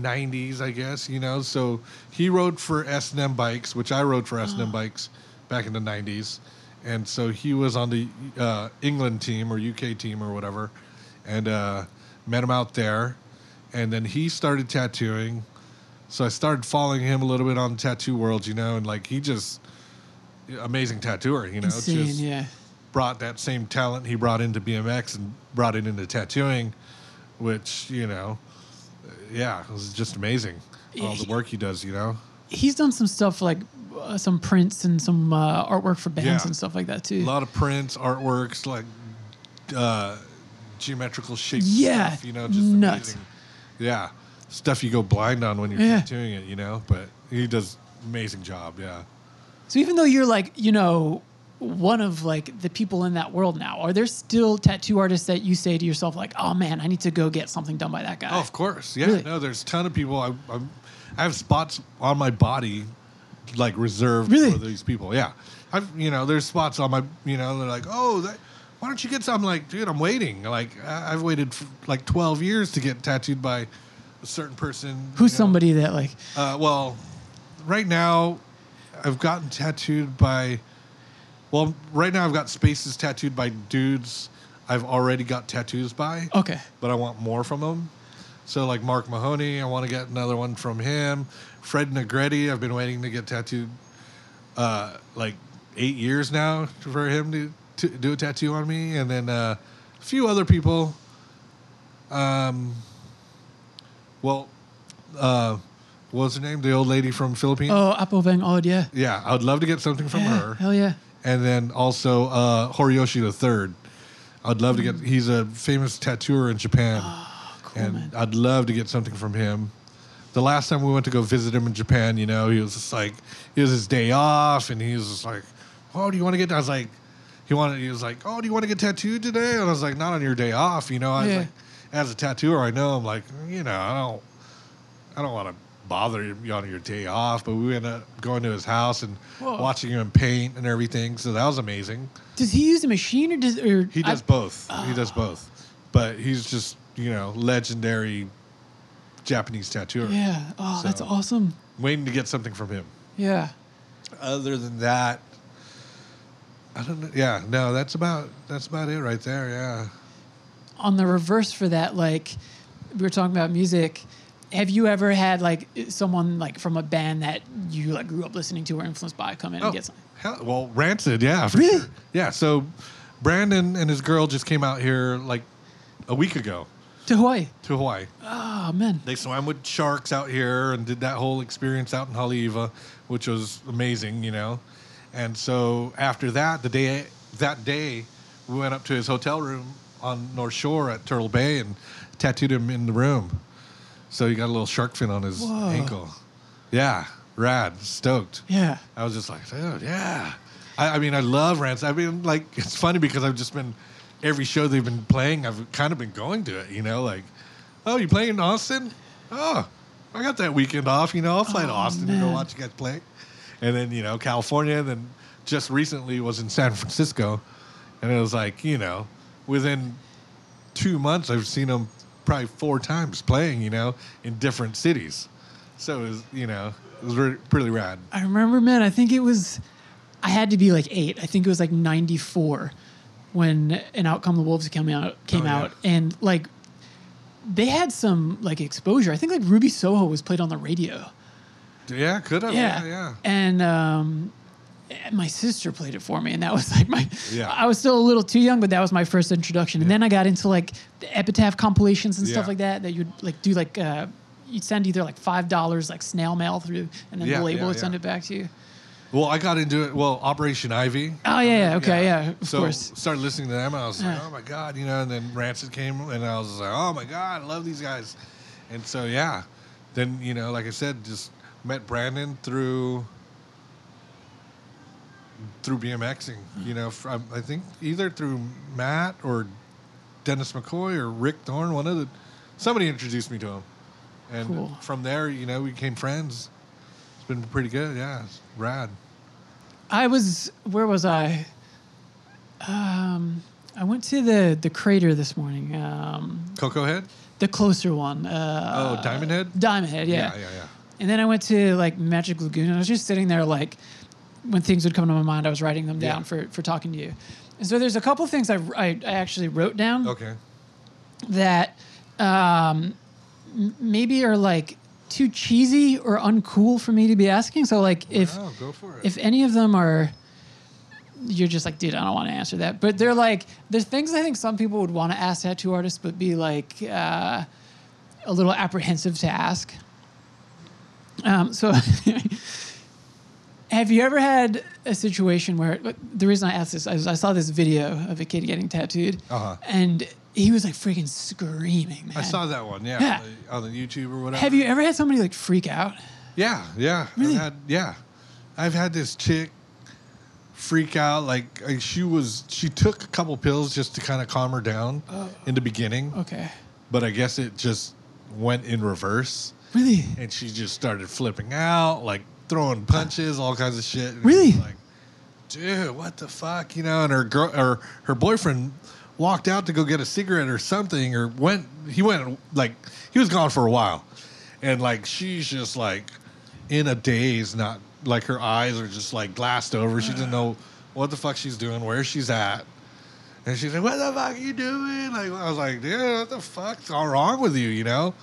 90s, I guess, you know. So he rode for S&M Bikes, which I rode for S&M Bikes back in the 90s. And so he was on the uh, England team or UK team or whatever. And uh, met him out there. And then he started tattooing. So I started following him a little bit on Tattoo World, you know, and like he just amazing tattooer, you know, Insane, just yeah. Brought that same talent he brought into BMX and brought it into tattooing, which you know, yeah, it was just amazing. All the work he does, you know. He's done some stuff like uh, some prints and some uh, artwork for bands Yeah. and stuff like that too. A lot of prints, artworks, like uh, geometrical shapes. Yeah, stuff, you know, just nuts. amazing. Yeah, stuff you go blind on when you're Yeah. tattooing it, you know. But he does amazing job. Yeah. So even though you're like, you know, one of like the people in that world now, are there still tattoo artists that you say to yourself like, "Oh man, I need to go get something done by that guy"? Oh, of course. Yeah. Really? No, there's a ton of people. I, I'm, I have spots on my body like reserved Really? for these people. Yeah. I've, you know, there's spots on my, you know, they're like, oh, that, why don't you get some? I'm like, dude, I'm waiting. Like, I- I've waited for like 12 years to get tattooed by a certain person. Who's you know. somebody that like? Uh, well, right now, I've gotten tattooed by. Well, right now I've got spaces tattooed by dudes I've already got tattoos by Okay, but I want more from them. So like Mark Mahoney, I want to get another one from him. Fred Negrete, I've been waiting to get tattooed uh, like eight years now for him to, to do a tattoo on me, and then uh, a few other people. Um, well, uh, what was her name? The old lady from Philippines. oh, Apo Whang-Od, yeah, Yeah, I would love to get something from yeah, her hell yeah. And then also uh, Horiyoshi the Third. I'd love to get. He's a famous tattooer in Japan, Oh, cool, and man. I'd love to get something from him. The last time we went to go visit him in Japan, you know, he was just like, it was his day off, and he was just like, "Oh, do you want to get?" I was like, he wanted. He was like, "Oh, do you want to get tattooed today?" And I was like, "Not on your day off, you know." I was Yeah. like, as a tattooer, I know I'm like, you know, I don't, I don't want to bother you on your day off, but we ended up going to his house and Whoa. watching him paint and everything. So that was amazing. Does he use a machine or does or He does I- both. He does both. But he's just, you know, legendary Japanese tattooer. Yeah. Oh, that's awesome. Waiting to get something from him. Yeah. Other than that, I don't know. Yeah, no, that's about that's about it right there. Yeah. on the reverse for that, like we were talking about music. Have you ever had like someone like from a band that you like grew up listening to or influenced by come in and oh, get something? hell, well, Rancid, yeah. for Really? sure. Yeah. So Branden and his girl just came out here like a week ago To Hawaii. to Hawaii. Oh man. They swam with sharks out here and did that whole experience out in Haleiwa, which was amazing, you know. And so after that, the day that day, we went up to his hotel room on North Shore at Turtle Bay and tattooed him in the room. So he got a little shark fin on his Whoa. ankle. Yeah, rad, stoked. Yeah. I was just like, dude, yeah. I, I mean, I love Rancid. I mean, like, it's funny because I've just been every show they've been playing. I've kind of been going to it. You know, like, oh, you playing in Austin? Oh, I got that weekend off. You know, I'll fly to Oh, Austin and go watch you guys play. And then you know, California. And then just recently was in San Francisco, and it was like, you know, within two months, I've seen them probably four times playing. You know, in different cities. So it was, you know, it was really, pretty rad. I remember, man. I think it was. I had to be like eight. I think it was like '94 when And Out Come the Wolves" came out. Came Oh, yeah. out, and like they had some like exposure. I think like Ruby Soho was played on the radio. Yeah, could have. yeah, Yeah, yeah. And um, my sister played it for me, and that was like my. Yeah. I was still a little too young, but that was my first introduction. And then I got into like the epitaph compilations and stuff like that. That you'd like do like uh, you'd send either like five dollars like snail mail through, and then Yeah, the label yeah, would send it back to you. Well, I got into it. Well, Operation Ivy. Oh yeah, yeah, okay, yeah, of so course. started listening to them. And I was like, Yeah. oh my god, you know. And then Rancid came, and I was like, oh my god, I love these guys. And so yeah, then you know, like I said, just met Branden through through BMXing. You know, from, I think either through Mat or Dennis McCoy or Rick Thorne. One of the somebody introduced me to him, and Cool. from there, you know, we became friends. It's been pretty good. Yeah, it's rad. I was where was I? Um, I went to the the crater this morning. Um, Koko Head? the closer one. Uh, Oh, Diamond Head? Diamond Head, yeah. yeah, yeah. yeah. And then I went to like Magic Lagoon, and I was just sitting there, like when things would come to my mind, I was writing them down Yeah. for for talking to you. And so there's a couple things I, I, I actually wrote down Okay. that um, maybe are like too cheesy or uncool for me to be asking. So like if it. if any of them are you're just like dude i don't want to answer that but they're like there's things i think some people would want to ask tattoo artists but be like uh, a little apprehensive to ask um, so have you ever had a situation where the reason i asked this is i saw this video of a kid getting tattooed Uh-huh. and he was like freaking screaming man. I saw that one, yeah, Yeah. On, the, on the YouTube or whatever. have you ever had somebody like freak out Yeah, yeah. Really? I've had, yeah. I've had this chick freak out. Like, like she was, she took a couple pills just to kind of calm her down in the beginning, okay but I guess it just went in reverse, really and she just started flipping out, like throwing punches, all kinds of shit. And Really? Like, dude, what the fuck, you know? And her girl, or her boyfriend, walked out to go get a cigarette or something, or went. He went like he was gone for a while, and like she's just like in a daze, not like her eyes are just like glassed over. She doesn't know what the fuck she's doing, where she's at. And she's like, "What the fuck are you doing?" Like I was like, "Dude, what the fuck's all wrong with you?" You know?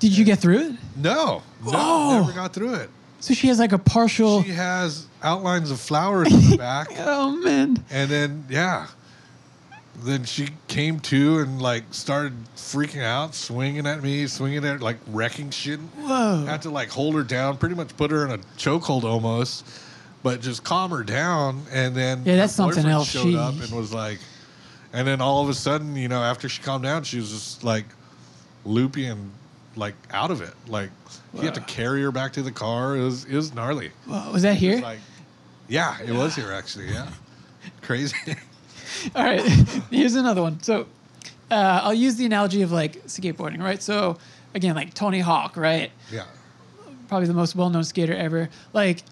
did you get through it No, no, Oh. never got through it. So she has like a partial She has outlines of flowers in the back, oh man and then yeah, then she came to and like started freaking out, swinging at me, swinging at like wrecking shit. Whoa. Had to like hold her down, pretty much put her in a chokehold almost, but just calm her down. And then Yeah, that's something else. Showed She- up and was like, and then all of a sudden, you know, after she calmed down, she was just like loopy and like out of it. Like he had to carry her back to the car. It was it was gnarly. Was that here? was like, yeah, it was here actually. Yeah, crazy. All right, here's another one. So uh, I'll use the analogy of like skateboarding, right? So again, like Tony Hawk, right? yeah, Probably the most well-known skater ever. Like,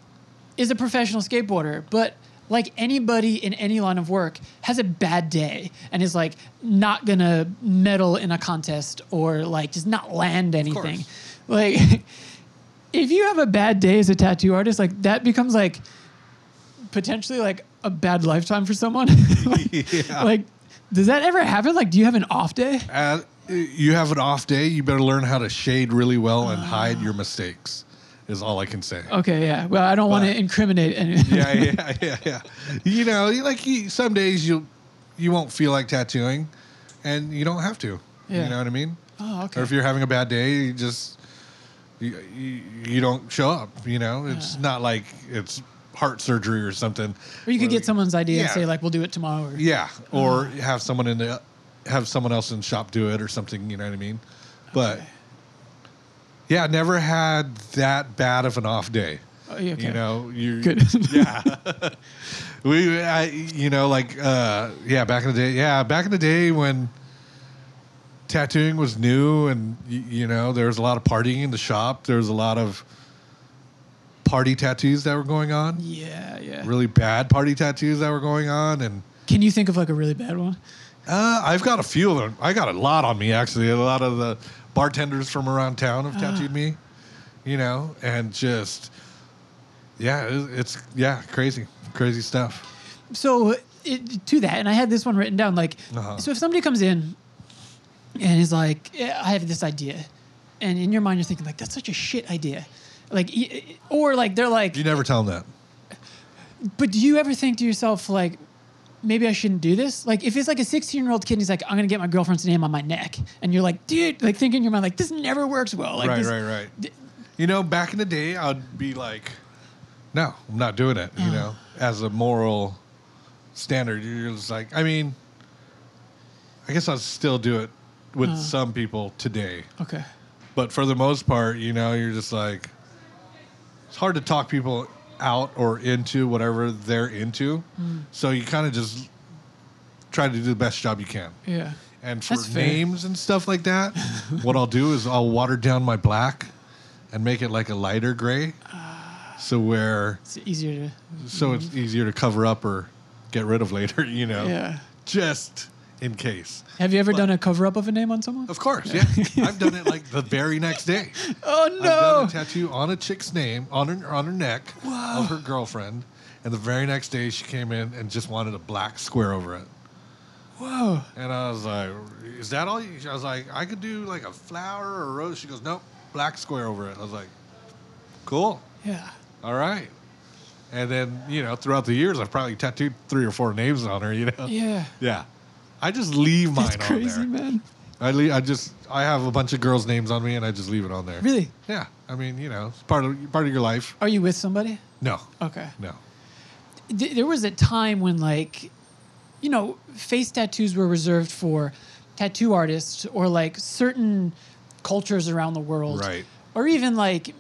is a professional skateboarder, but like anybody in any line of work has a bad day and is like not gonna medal in a contest or like just not land anything. Like, if you have a bad day as a tattoo artist, like that becomes like potentially like a bad lifetime for someone. like, Yeah. like, does that ever happen? Like, do you have an off day? Uh, you have an off day. You better learn how to shade really well and hide your mistakes. Is all I can say. Okay, yeah. Well, I don't want to incriminate any. yeah, yeah, yeah, yeah. You know, you- like you, some days you you won't feel like tattooing, and you don't have to. Yeah. You know what I mean? Oh, okay. Or if you're having a bad day, you just you, you, you don't show up. You know, it's not like it's heart surgery or something. Or you could get someone's idea and Yeah. say like, "We'll do it tomorrow." Or, Yeah, or uh-huh. have someone in the have someone else in the shop do it or something. You know what I mean? But Okay. Yeah, never had that bad of an off day. Oh, okay. You know, you Good. yeah. we, I, you know, like, uh, yeah, back in the day, yeah, back in the day when tattooing was new, and y- you know, there was a lot of partying in the shop. There was a lot of party tattoos that were going on. Yeah, yeah. Really bad party tattoos that were going on, and Can you think of like a really bad one? uh, I've got a few of them. I got a lot on me actually. A lot of the bartenders from around town have tattooed me, you know, and just yeah, it, it's yeah, crazy, crazy stuff. So it, to that, and I had this one written down. Like, Uh-huh. so if somebody comes in and is like, "I have this idea," and in your mind you're thinking like, "That's such a shit idea," like, or like they're like, You never tell them that. But do you ever think to yourself, like, maybe I shouldn't do this? Like, if it's like a 16 year old kid and he's like, I'm going to get my girlfriend's name on my neck. And you're like, dude, like, thinking in your mind, like, this never works well. Like, right, this, right, right. You know, back in the day, I'd be like, no, I'm not doing it. You know, as a moral standard, you're just like, I mean, I guess I'll still do it with uh. some people today. Okay. But for the most part, you know, you're just like, it's hard to talk people out or into whatever they're into. Hmm. So you kind of just try to do the best job you can. Yeah. And for That's fair. names and stuff like that, what I'll do is I'll water down my black and make it like a lighter gray. Ah. So where It's easier to. so it's easier to cover up or get rid of later, you know. Yeah. just in case. Have you ever But- done a cover up of a name on someone? Of course, yeah. I've done it like the very next day. Oh I've done no! a tattoo on a chick's name on her on her neck of her girlfriend, and the very next day she came in and just wanted a black square over it. Whoa! And I was like, "Is that all?" You? I was like, "I could do like a flower or a rose." She goes, "Nope, black square over it." I was like, "Cool, Yeah. all right." And then you know, throughout the years, I've probably tattooed three or four names on her. You know, Yeah. yeah. I just leave mine That's crazy, on there. man. I leave, I just I have a bunch of girls' names on me, and I just leave it on there. Really? Yeah. I mean, you know, it's part of part of your life. Are you with somebody? No, Okay. no. Th- there was a time when like you know face tattoos were reserved for tattoo artists or like certain cultures around the world Right. or even like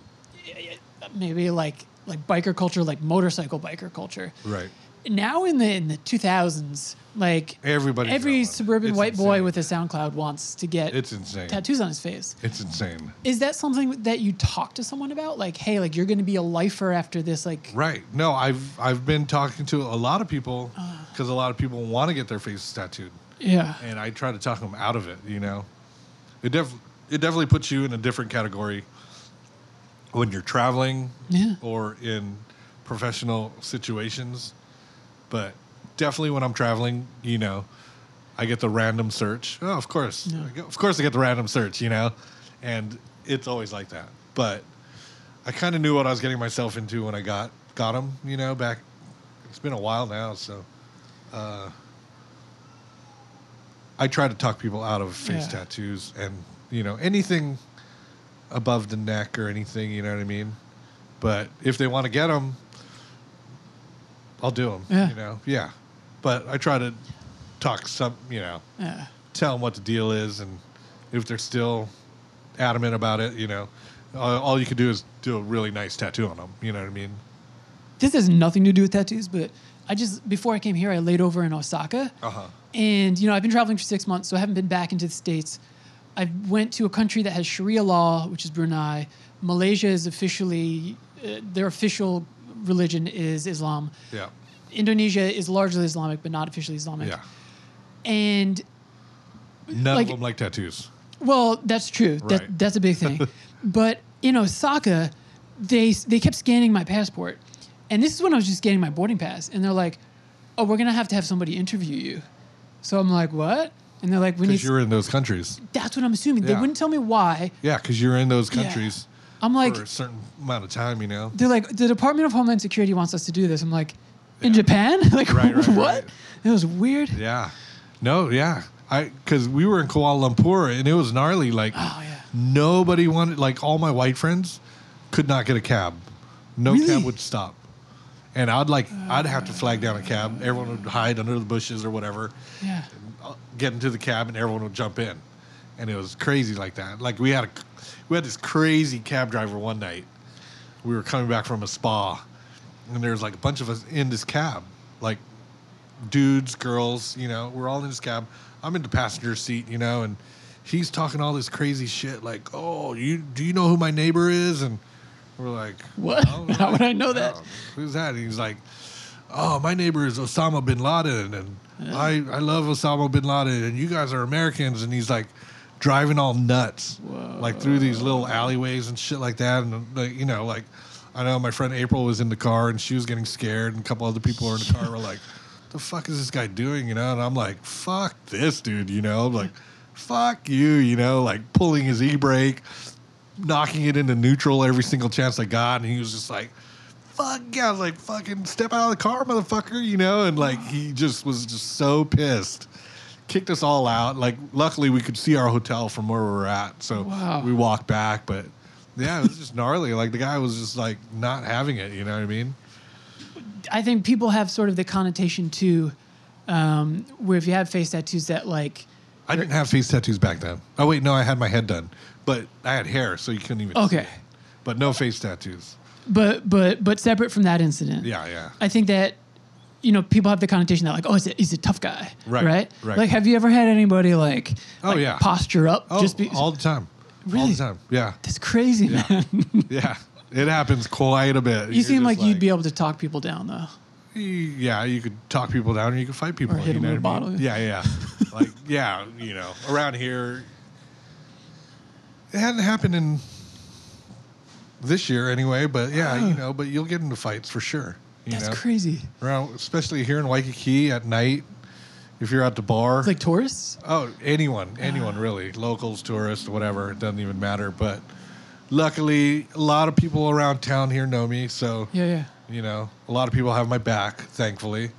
maybe like like biker culture like motorcycle biker culture Right. Now in the in the 2000s like Everybody's every suburban It's white boy with a soundcloud wants to get It's insane. tattoos on his face It's insane. is that something that you talk to someone about like hey like you're going to be a lifer after this like Right. No, I've I've been talking to a lot of people Uh. because a lot of people want to get their faces tattooed, yeah and I try to talk them out of it. You know, it def it definitely puts you in a different category when you're traveling Yeah. or in professional situations. But definitely when I'm traveling, you know, I get the random search. Oh, of course, Yeah. I get- of course, I get the random search. You know, and it's always like that. But I kind of knew what I was getting myself into when I got got them. You know, back. It's been a while now, so. Uh, I try to talk people out of face Yeah. tattoos and you know anything above the neck or anything. You know what I mean? But if they want to get them, I'll do them. Yeah. You know, yeah. But I try to talk some. You know, yeah tell them what the deal is, and if they're still adamant about it, you know, all, all you can do is do a really nice tattoo on them. You know what I mean? this has nothing to do with tattoos, but I just before I came here, I laid over in Osaka, Uh huh. and you know I've been traveling for six months, so I haven't been back into the states. I went to a country that has Sharia law, which is Brunei. Malaysia is officially uh, their official religion is Islam. Yeah. Indonesia is largely Islamic, but not officially Islamic. Yeah. And None Like- of them like tattoos. Well, that's true. That, Right. that's a big thing. but in Osaka, they they kept scanning my passport, and this is when I was just getting my boarding pass, and they're like, "Oh, we're gonna have to have somebody interview you." So I'm like, "What?" And they're like, "We need." Because you're in those countries. That's what I'm assuming. They wouldn't tell me why. Yeah, because you're in those Yeah. I'm like, for a certain amount of time. You know. they're like, the Department of Homeland Security wants us to do this. I'm like, in Yeah. Japan? like, Right, right, what? right. It was weird. Yeah. No. Yeah. I because we were in Kuala Lumpur and it was gnarly. Like Oh yeah. nobody wanted. Like all my white friends could not get a cab. No Really? cab would stop. And I'd like I'd have to flag down a cab. Everyone would hide under the bushes or whatever. Yeah. uh, get into the cab and everyone would jump in, and it was crazy like that. Like we had a, we had this crazy cab driver one night. We were coming back from a spa, and there was like a bunch of us in this cab, like dudes, girls. You know, we're all in this cab. I'm in the passenger seat, you know, and he's talking all this crazy shit like, "Oh, you do you know who my neighbor is?" And we're like, What? "Well, How would I know that? "Oh, Who's that? And he's like, oh, my neighbor is Osama bin Laden, and I, I love Osama bin Laden, and you guys are Americans. And he's like driving all nuts, like through these little alleyways and shit like that. And like, you know, like I know my friend April was in the car and she was getting scared, and a couple other people were in the car were like, the fuck is this guy doing? You know, and I'm like, fuck this dude, you know, I'm like, fuck you, you know, like pulling his e brake, knocking it into neutral every single chance I got, and he was just like, fuck yeah, I was like, fucking step out of the car, motherfucker, you know, and like he just was just so pissed. Kicked us all out. Like, luckily, we could see our hotel from where we were at, so Wow. we walked back. But yeah, it was just gnarly. Like the guy was just like not having it. You know what I mean? I think people have sort of the connotation too, um, where if you have face tattoos that like, I didn't have face tattoos back then. Oh wait, no, I had my head done, but I had hair, so you couldn't even. see Okay. But no face tattoos. but but but separate from that incident. Yeah, yeah. I think that you know people have the connotation that like, oh, he's a, he's a tough guy, Right, Right. right. Like, have you ever had anybody like, Oh, like, yeah. posture up Oh, just be all the time. All Really? the time. Yeah, That's crazy, man. yeah. It happens quite a bit. You You're seem just like, you'd be able to talk people down though. yeah, you could talk people down, or you could fight people. Or hit you 'em know with a bottle. mean? Yeah, yeah. like yeah, you know, around here, it hadn't happened in this year anyway. But yeah, you know, but you'll get into fights for sure. You That's know, crazy. around, especially here in Waikiki at night. If you're at the bar, Like tourists? Oh, anyone, anyone ah. really, locals, tourists, whatever, it doesn't even matter. But luckily, a lot of people around town here know me, so Yeah, yeah. you know, a lot of people have my back, thankfully.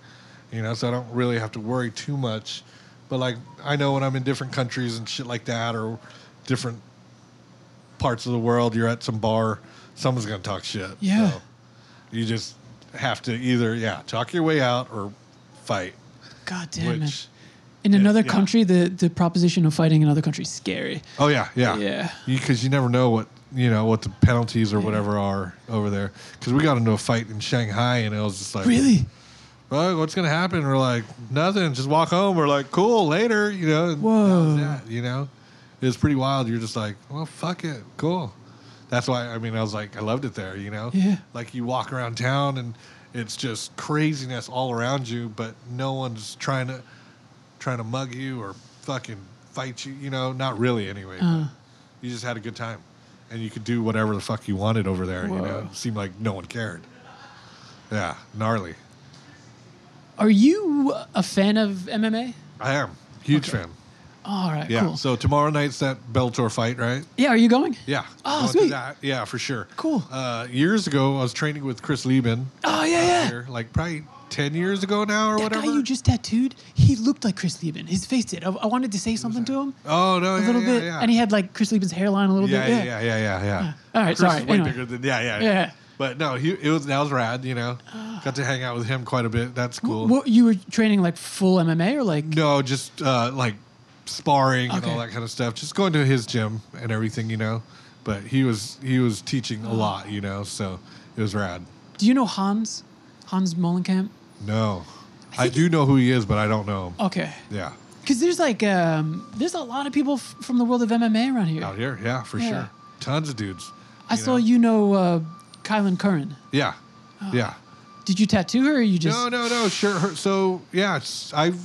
You know, so I don't really have to worry too much. But like, I know when I'm in different countries and shit like that, or different parts of the world, you're at some bar, someone's gonna talk shit. Yeah. So you just have to either, yeah, talk your way out or fight. God damn which, In another yeah. country, the, the proposition of fighting in another country is scary. Oh yeah, yeah, Yeah. Because you, never know what you know what the penalties or whatever are over there. Because we got into a fight in Shanghai, and it was just like, Really? well, what's gonna happen? We're like, nothing. Just walk home. We're like, cool, later. You know. and that was Whoa. that, you know, it was pretty wild. You're just like, well, fuck it, cool. That's why I mean I was like I loved it there. You know. Yeah. Like you walk around town and it's just craziness all around you, but no one's trying to trying to mug you or fucking fight you. You know, not really anyway. Uh. you just had a good time, and you could do whatever the fuck you wanted over there. You know, it seemed like no one cared. Yeah, gnarly. Are you a fan of MMA? I am huge Okay. fan. All right, Yeah. cool. So tomorrow night's that Bellator fight, right? yeah, are you going? Yeah. Oh, sweet. that. Yeah, for sure. Cool. Uh, years ago, I was training with Chris Leben. Oh, yeah, yeah. here, like probably ten years ago now or That whatever. guy you just tattooed, he looked like Chris Leben. His face did. I, I wanted to say something to him oh no, a yeah, little yeah, bit, yeah. and he had like Chris Leben's hairline a little yeah, bit. yeah, yeah, yeah, yeah, yeah. All right, Chris sorry, is way anyway. bigger than yeah, yeah, Yeah. But no, he it was that was rad. You know, got to hang out with him quite a bit. That's cool. What you were training like full MMA or like? No, just uh, like sparring and Okay. all that kind of stuff. Just going to his gym and everything, you know. But he was he was teaching a lot, you know. So it was rad. Do you know Hans? Hans Molenkamp? No, I, do know who he is, but I don't know him. Okay. Yeah, Because there's like um, there's a lot of people f- from the world of MMA around here. out here, yeah, for Yeah. sure. Tons of dudes. I saw know? you know uh, Kailin Curran. Yeah, Oh. yeah. Did you tattoo her or you just? no, no, no. Sure. Her, so yeah, it's, I've.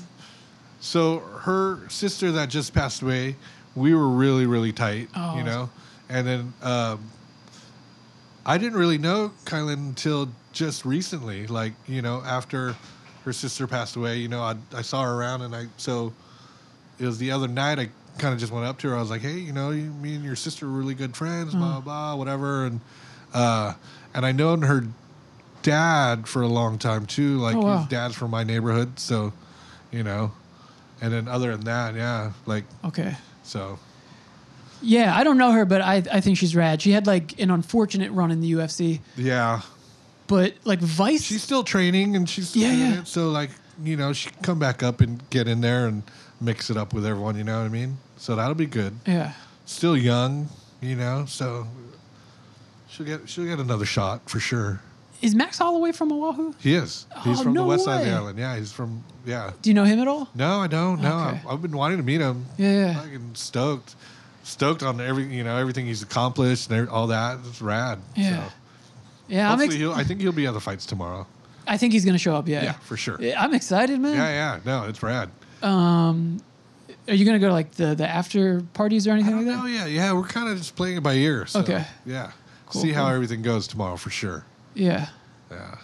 So her sister that just passed away, we were really, really tight. Oh. You know, and then um, I didn't really know Kailin until just recently. Like you know, after her sister passed away, you know, I I saw her around, and I so it was the other night. I kind of just went up to her. I was like, hey, you know, you, me and your sister are really good friends. Mm. Blah blah blah, whatever. And uh, and I known her dad for a long time too. Like Oh, wow. his dad's from my neighborhood, so you know. And then other than that, yeah, like Okay. so. Yeah, I don't know her, but I I think she's rad. She had like an unfortunate run in the UFC, Yeah, but like Vice. she's still training and she's still Yeah, yeah. it. So like you know, she can come back up and get in there and mix it up with everyone. You know what I mean? So that'll be good. yeah. Still young, you know. So she'll get she'll get another shot for sure. Is Max Holloway from Oahu? He is. He's Oh, from no the west side of the island. Yeah, he's from yeah. Do you know him at all? No, I don't. No, Okay. I've, I've been wanting to meet him. Yeah, yeah. Fucking stoked, stoked on every you know everything he's accomplished and all that. It's rad. Yeah. So Yeah, I'm. hopefully Ex- he'll. I think he'll be at the fights tomorrow. I think he's gonna show up. Yeah. Yeah, for sure. I'm excited, man. Yeah, yeah. No, it's rad. Um, Are you gonna go to like the the after parties or anything like that? Yeah, yeah. We're kind of just playing it by ear. So, Okay. Yeah. Cool, See how everything goes tomorrow for sure. Yeah. Yeah.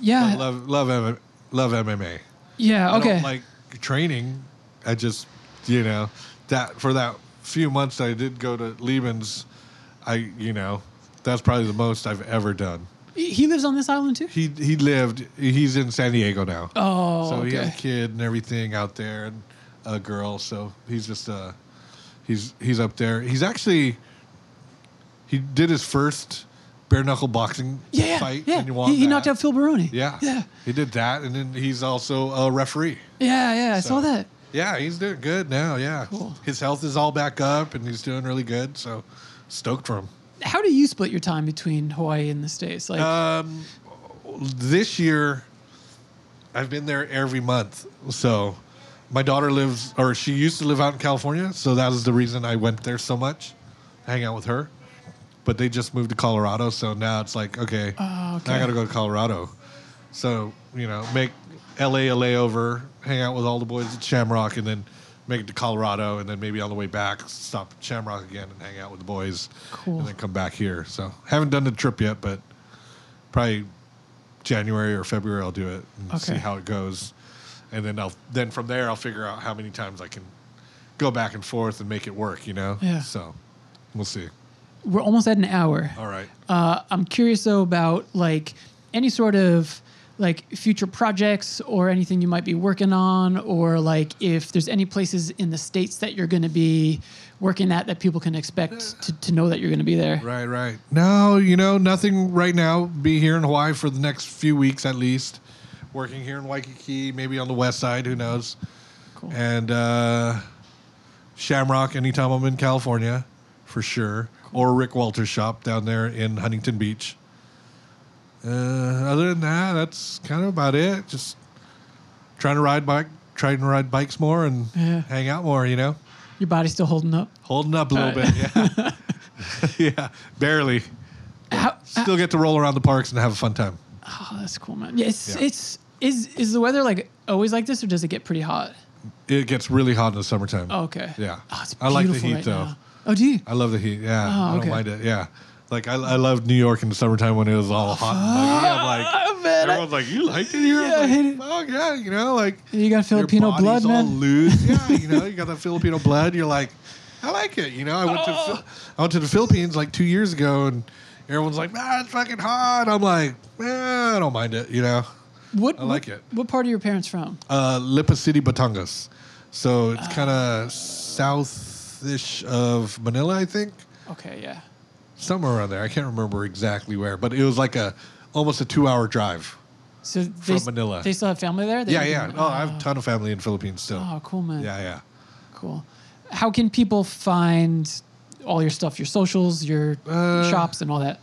Yeah. But love, love, M- love MMA. yeah. I Okay. don't like training. I just, you know, that for that few months I did go to Leben's, I, you know, that's probably the most I've ever done. he lives on this island too. He he lived. He's in San Diego now. Oh. so he has a kid and everything out there, and a girl. So he's just uh, he's he's up there. He's actually he did his first bare knuckle boxing Yeah. Fight. yeah. and he, He, he knocked out Phil Baroni. Yeah, Yeah. He did that, and then he's also a referee. Yeah. Yeah. I So- saw that. Yeah, he's doing good now. Yeah, Cool. His health is all back up, and he's doing really good. So stoked for him. How do you split your time between Hawaii and the states? Like. Um, this year, I've been there every month. So, my daughter lives, or she used to live out in California. So that was the reason I went there so much, hang out with her. But they just moved to Colorado, so now it's like, okay, Oh, okay. now I got to go to Colorado. So you know, make L.A. a layover, hang out with all the boys at Shamrock, and then make it to Colorado, and then maybe on the way back stop at Shamrock again and hang out with the boys, Cool. and then come back here. So haven't done the trip yet, but probably January or February I'll do it and see how it goes, and then I'll then from there I'll figure out how many times I can go back and forth and make it work. You know. Yeah. So we'll see. We're almost at an hour. All right. Uh, I'm curious though about like any sort of like future projects or anything you might be working on, or like if there's any places in the states that you're going to be working at that people can expect to, to know that you're going to be there. Right, right. No, you know, nothing right now. Be here in Hawaii for the next few weeks at least. Working here in Waikiki, maybe on the west side, who knows? Cool. And uh, Shamrock anytime I'm in California, for sure. Or Rick Walter's shop down there in Huntington Beach. Uh, other than that, that's kind of about it. Just trying to ride bike, trying to ride bikes more and Yeah. hang out more, you know? Your body's still holding up. Holding up a little Uh, bit, yeah. yeah, barely. How, Still get to roll around the parks and have a fun time. oh, that's cool, man. Yeah, it's, Yeah. it's is is the weather like always like this, or does it get pretty hot? It gets really hot in the summertime. Oh, okay. Yeah. Oh, it's I like the heat, right though. now. Oh, do you? I love the heat. Yeah, Oh, I don't mind it. Yeah, like I, I loved New York in the summertime when it was all hot. And muggy. I'm like, Oh, man, I- everyone's like, you liked it here? Yeah, I hate like, Fuck yeah, you know, like You got Filipino blood, body's all man. loose. Yeah, you know, you got that Filipino blood. You're like, I like it. You know, I went to Oh. Phil- I went to the Philippines like two years ago, and everyone's like, man, it's fucking hot. I'm like, eh, I don't mind it. You know, What I like what, it. What part are your parents from? uh, Lipa City, Batangas. So it's Ah. kind of southish of Manila, I think, Okay, yeah. somewhere around there. I can't remember exactly where, but it was like a almost a two-hour drive. So they, From Manila. They still have family there. They Yeah, yeah. in- Oh, I have a ton of family in Philippines still. Oh, cool, man. Yeah, yeah. Cool. How can people find all your stuff, your socials, your Uh, shops, and all that?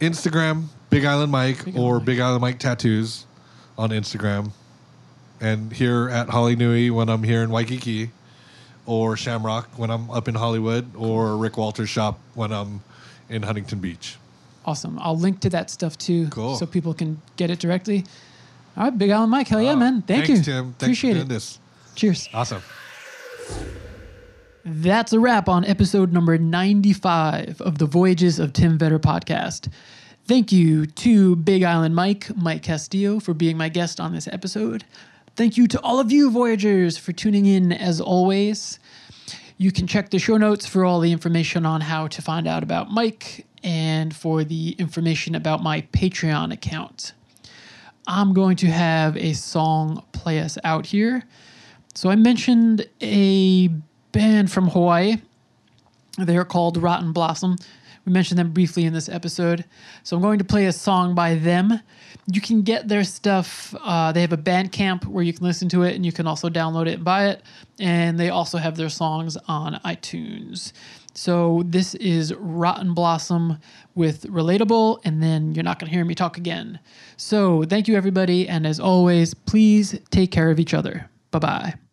Instagram, Big Island Mike, Big or Island Mike. Big Island Mike Tattoos on Instagram. And here at Hale Nui when I'm here in Waikiki, or Shamrock when I'm up in Hollywood, or Rick Walter's shop when I'm in Huntington Beach. Awesome. I'll link to that stuff too, Cool. so people can get it directly. All right, Big Island Mike. Hell yeah, Oh, man. Thank thanks, you. Tim. Thanks Appreciate for it. this. Cheers. Awesome. That's a wrap on episode number 95 of the Voyages of Tim Vetter podcast. Thank you to Big Island Mike, Mike Castillo, for being my guest on this episode. Thank you to all of you Voyagers for tuning in as always. You can check the show notes for all the information on how to find out about Mike and for the information about my Patreon account. I'm going to have a song play us out here. So I mentioned a band from Hawaii. They're called Rotten Blossom. We mentioned them briefly in this episode. So I'm going to play a song by them. You can get their stuff. Uh, they have a Bandcamp where you can listen to it, and you can also download it and buy it. And they also have their songs on iTunes. So this is Rotten Blossom with Relatable, and then you're not going to hear me talk again. So thank you, everybody. And as always, please take care of each other. Bye bye.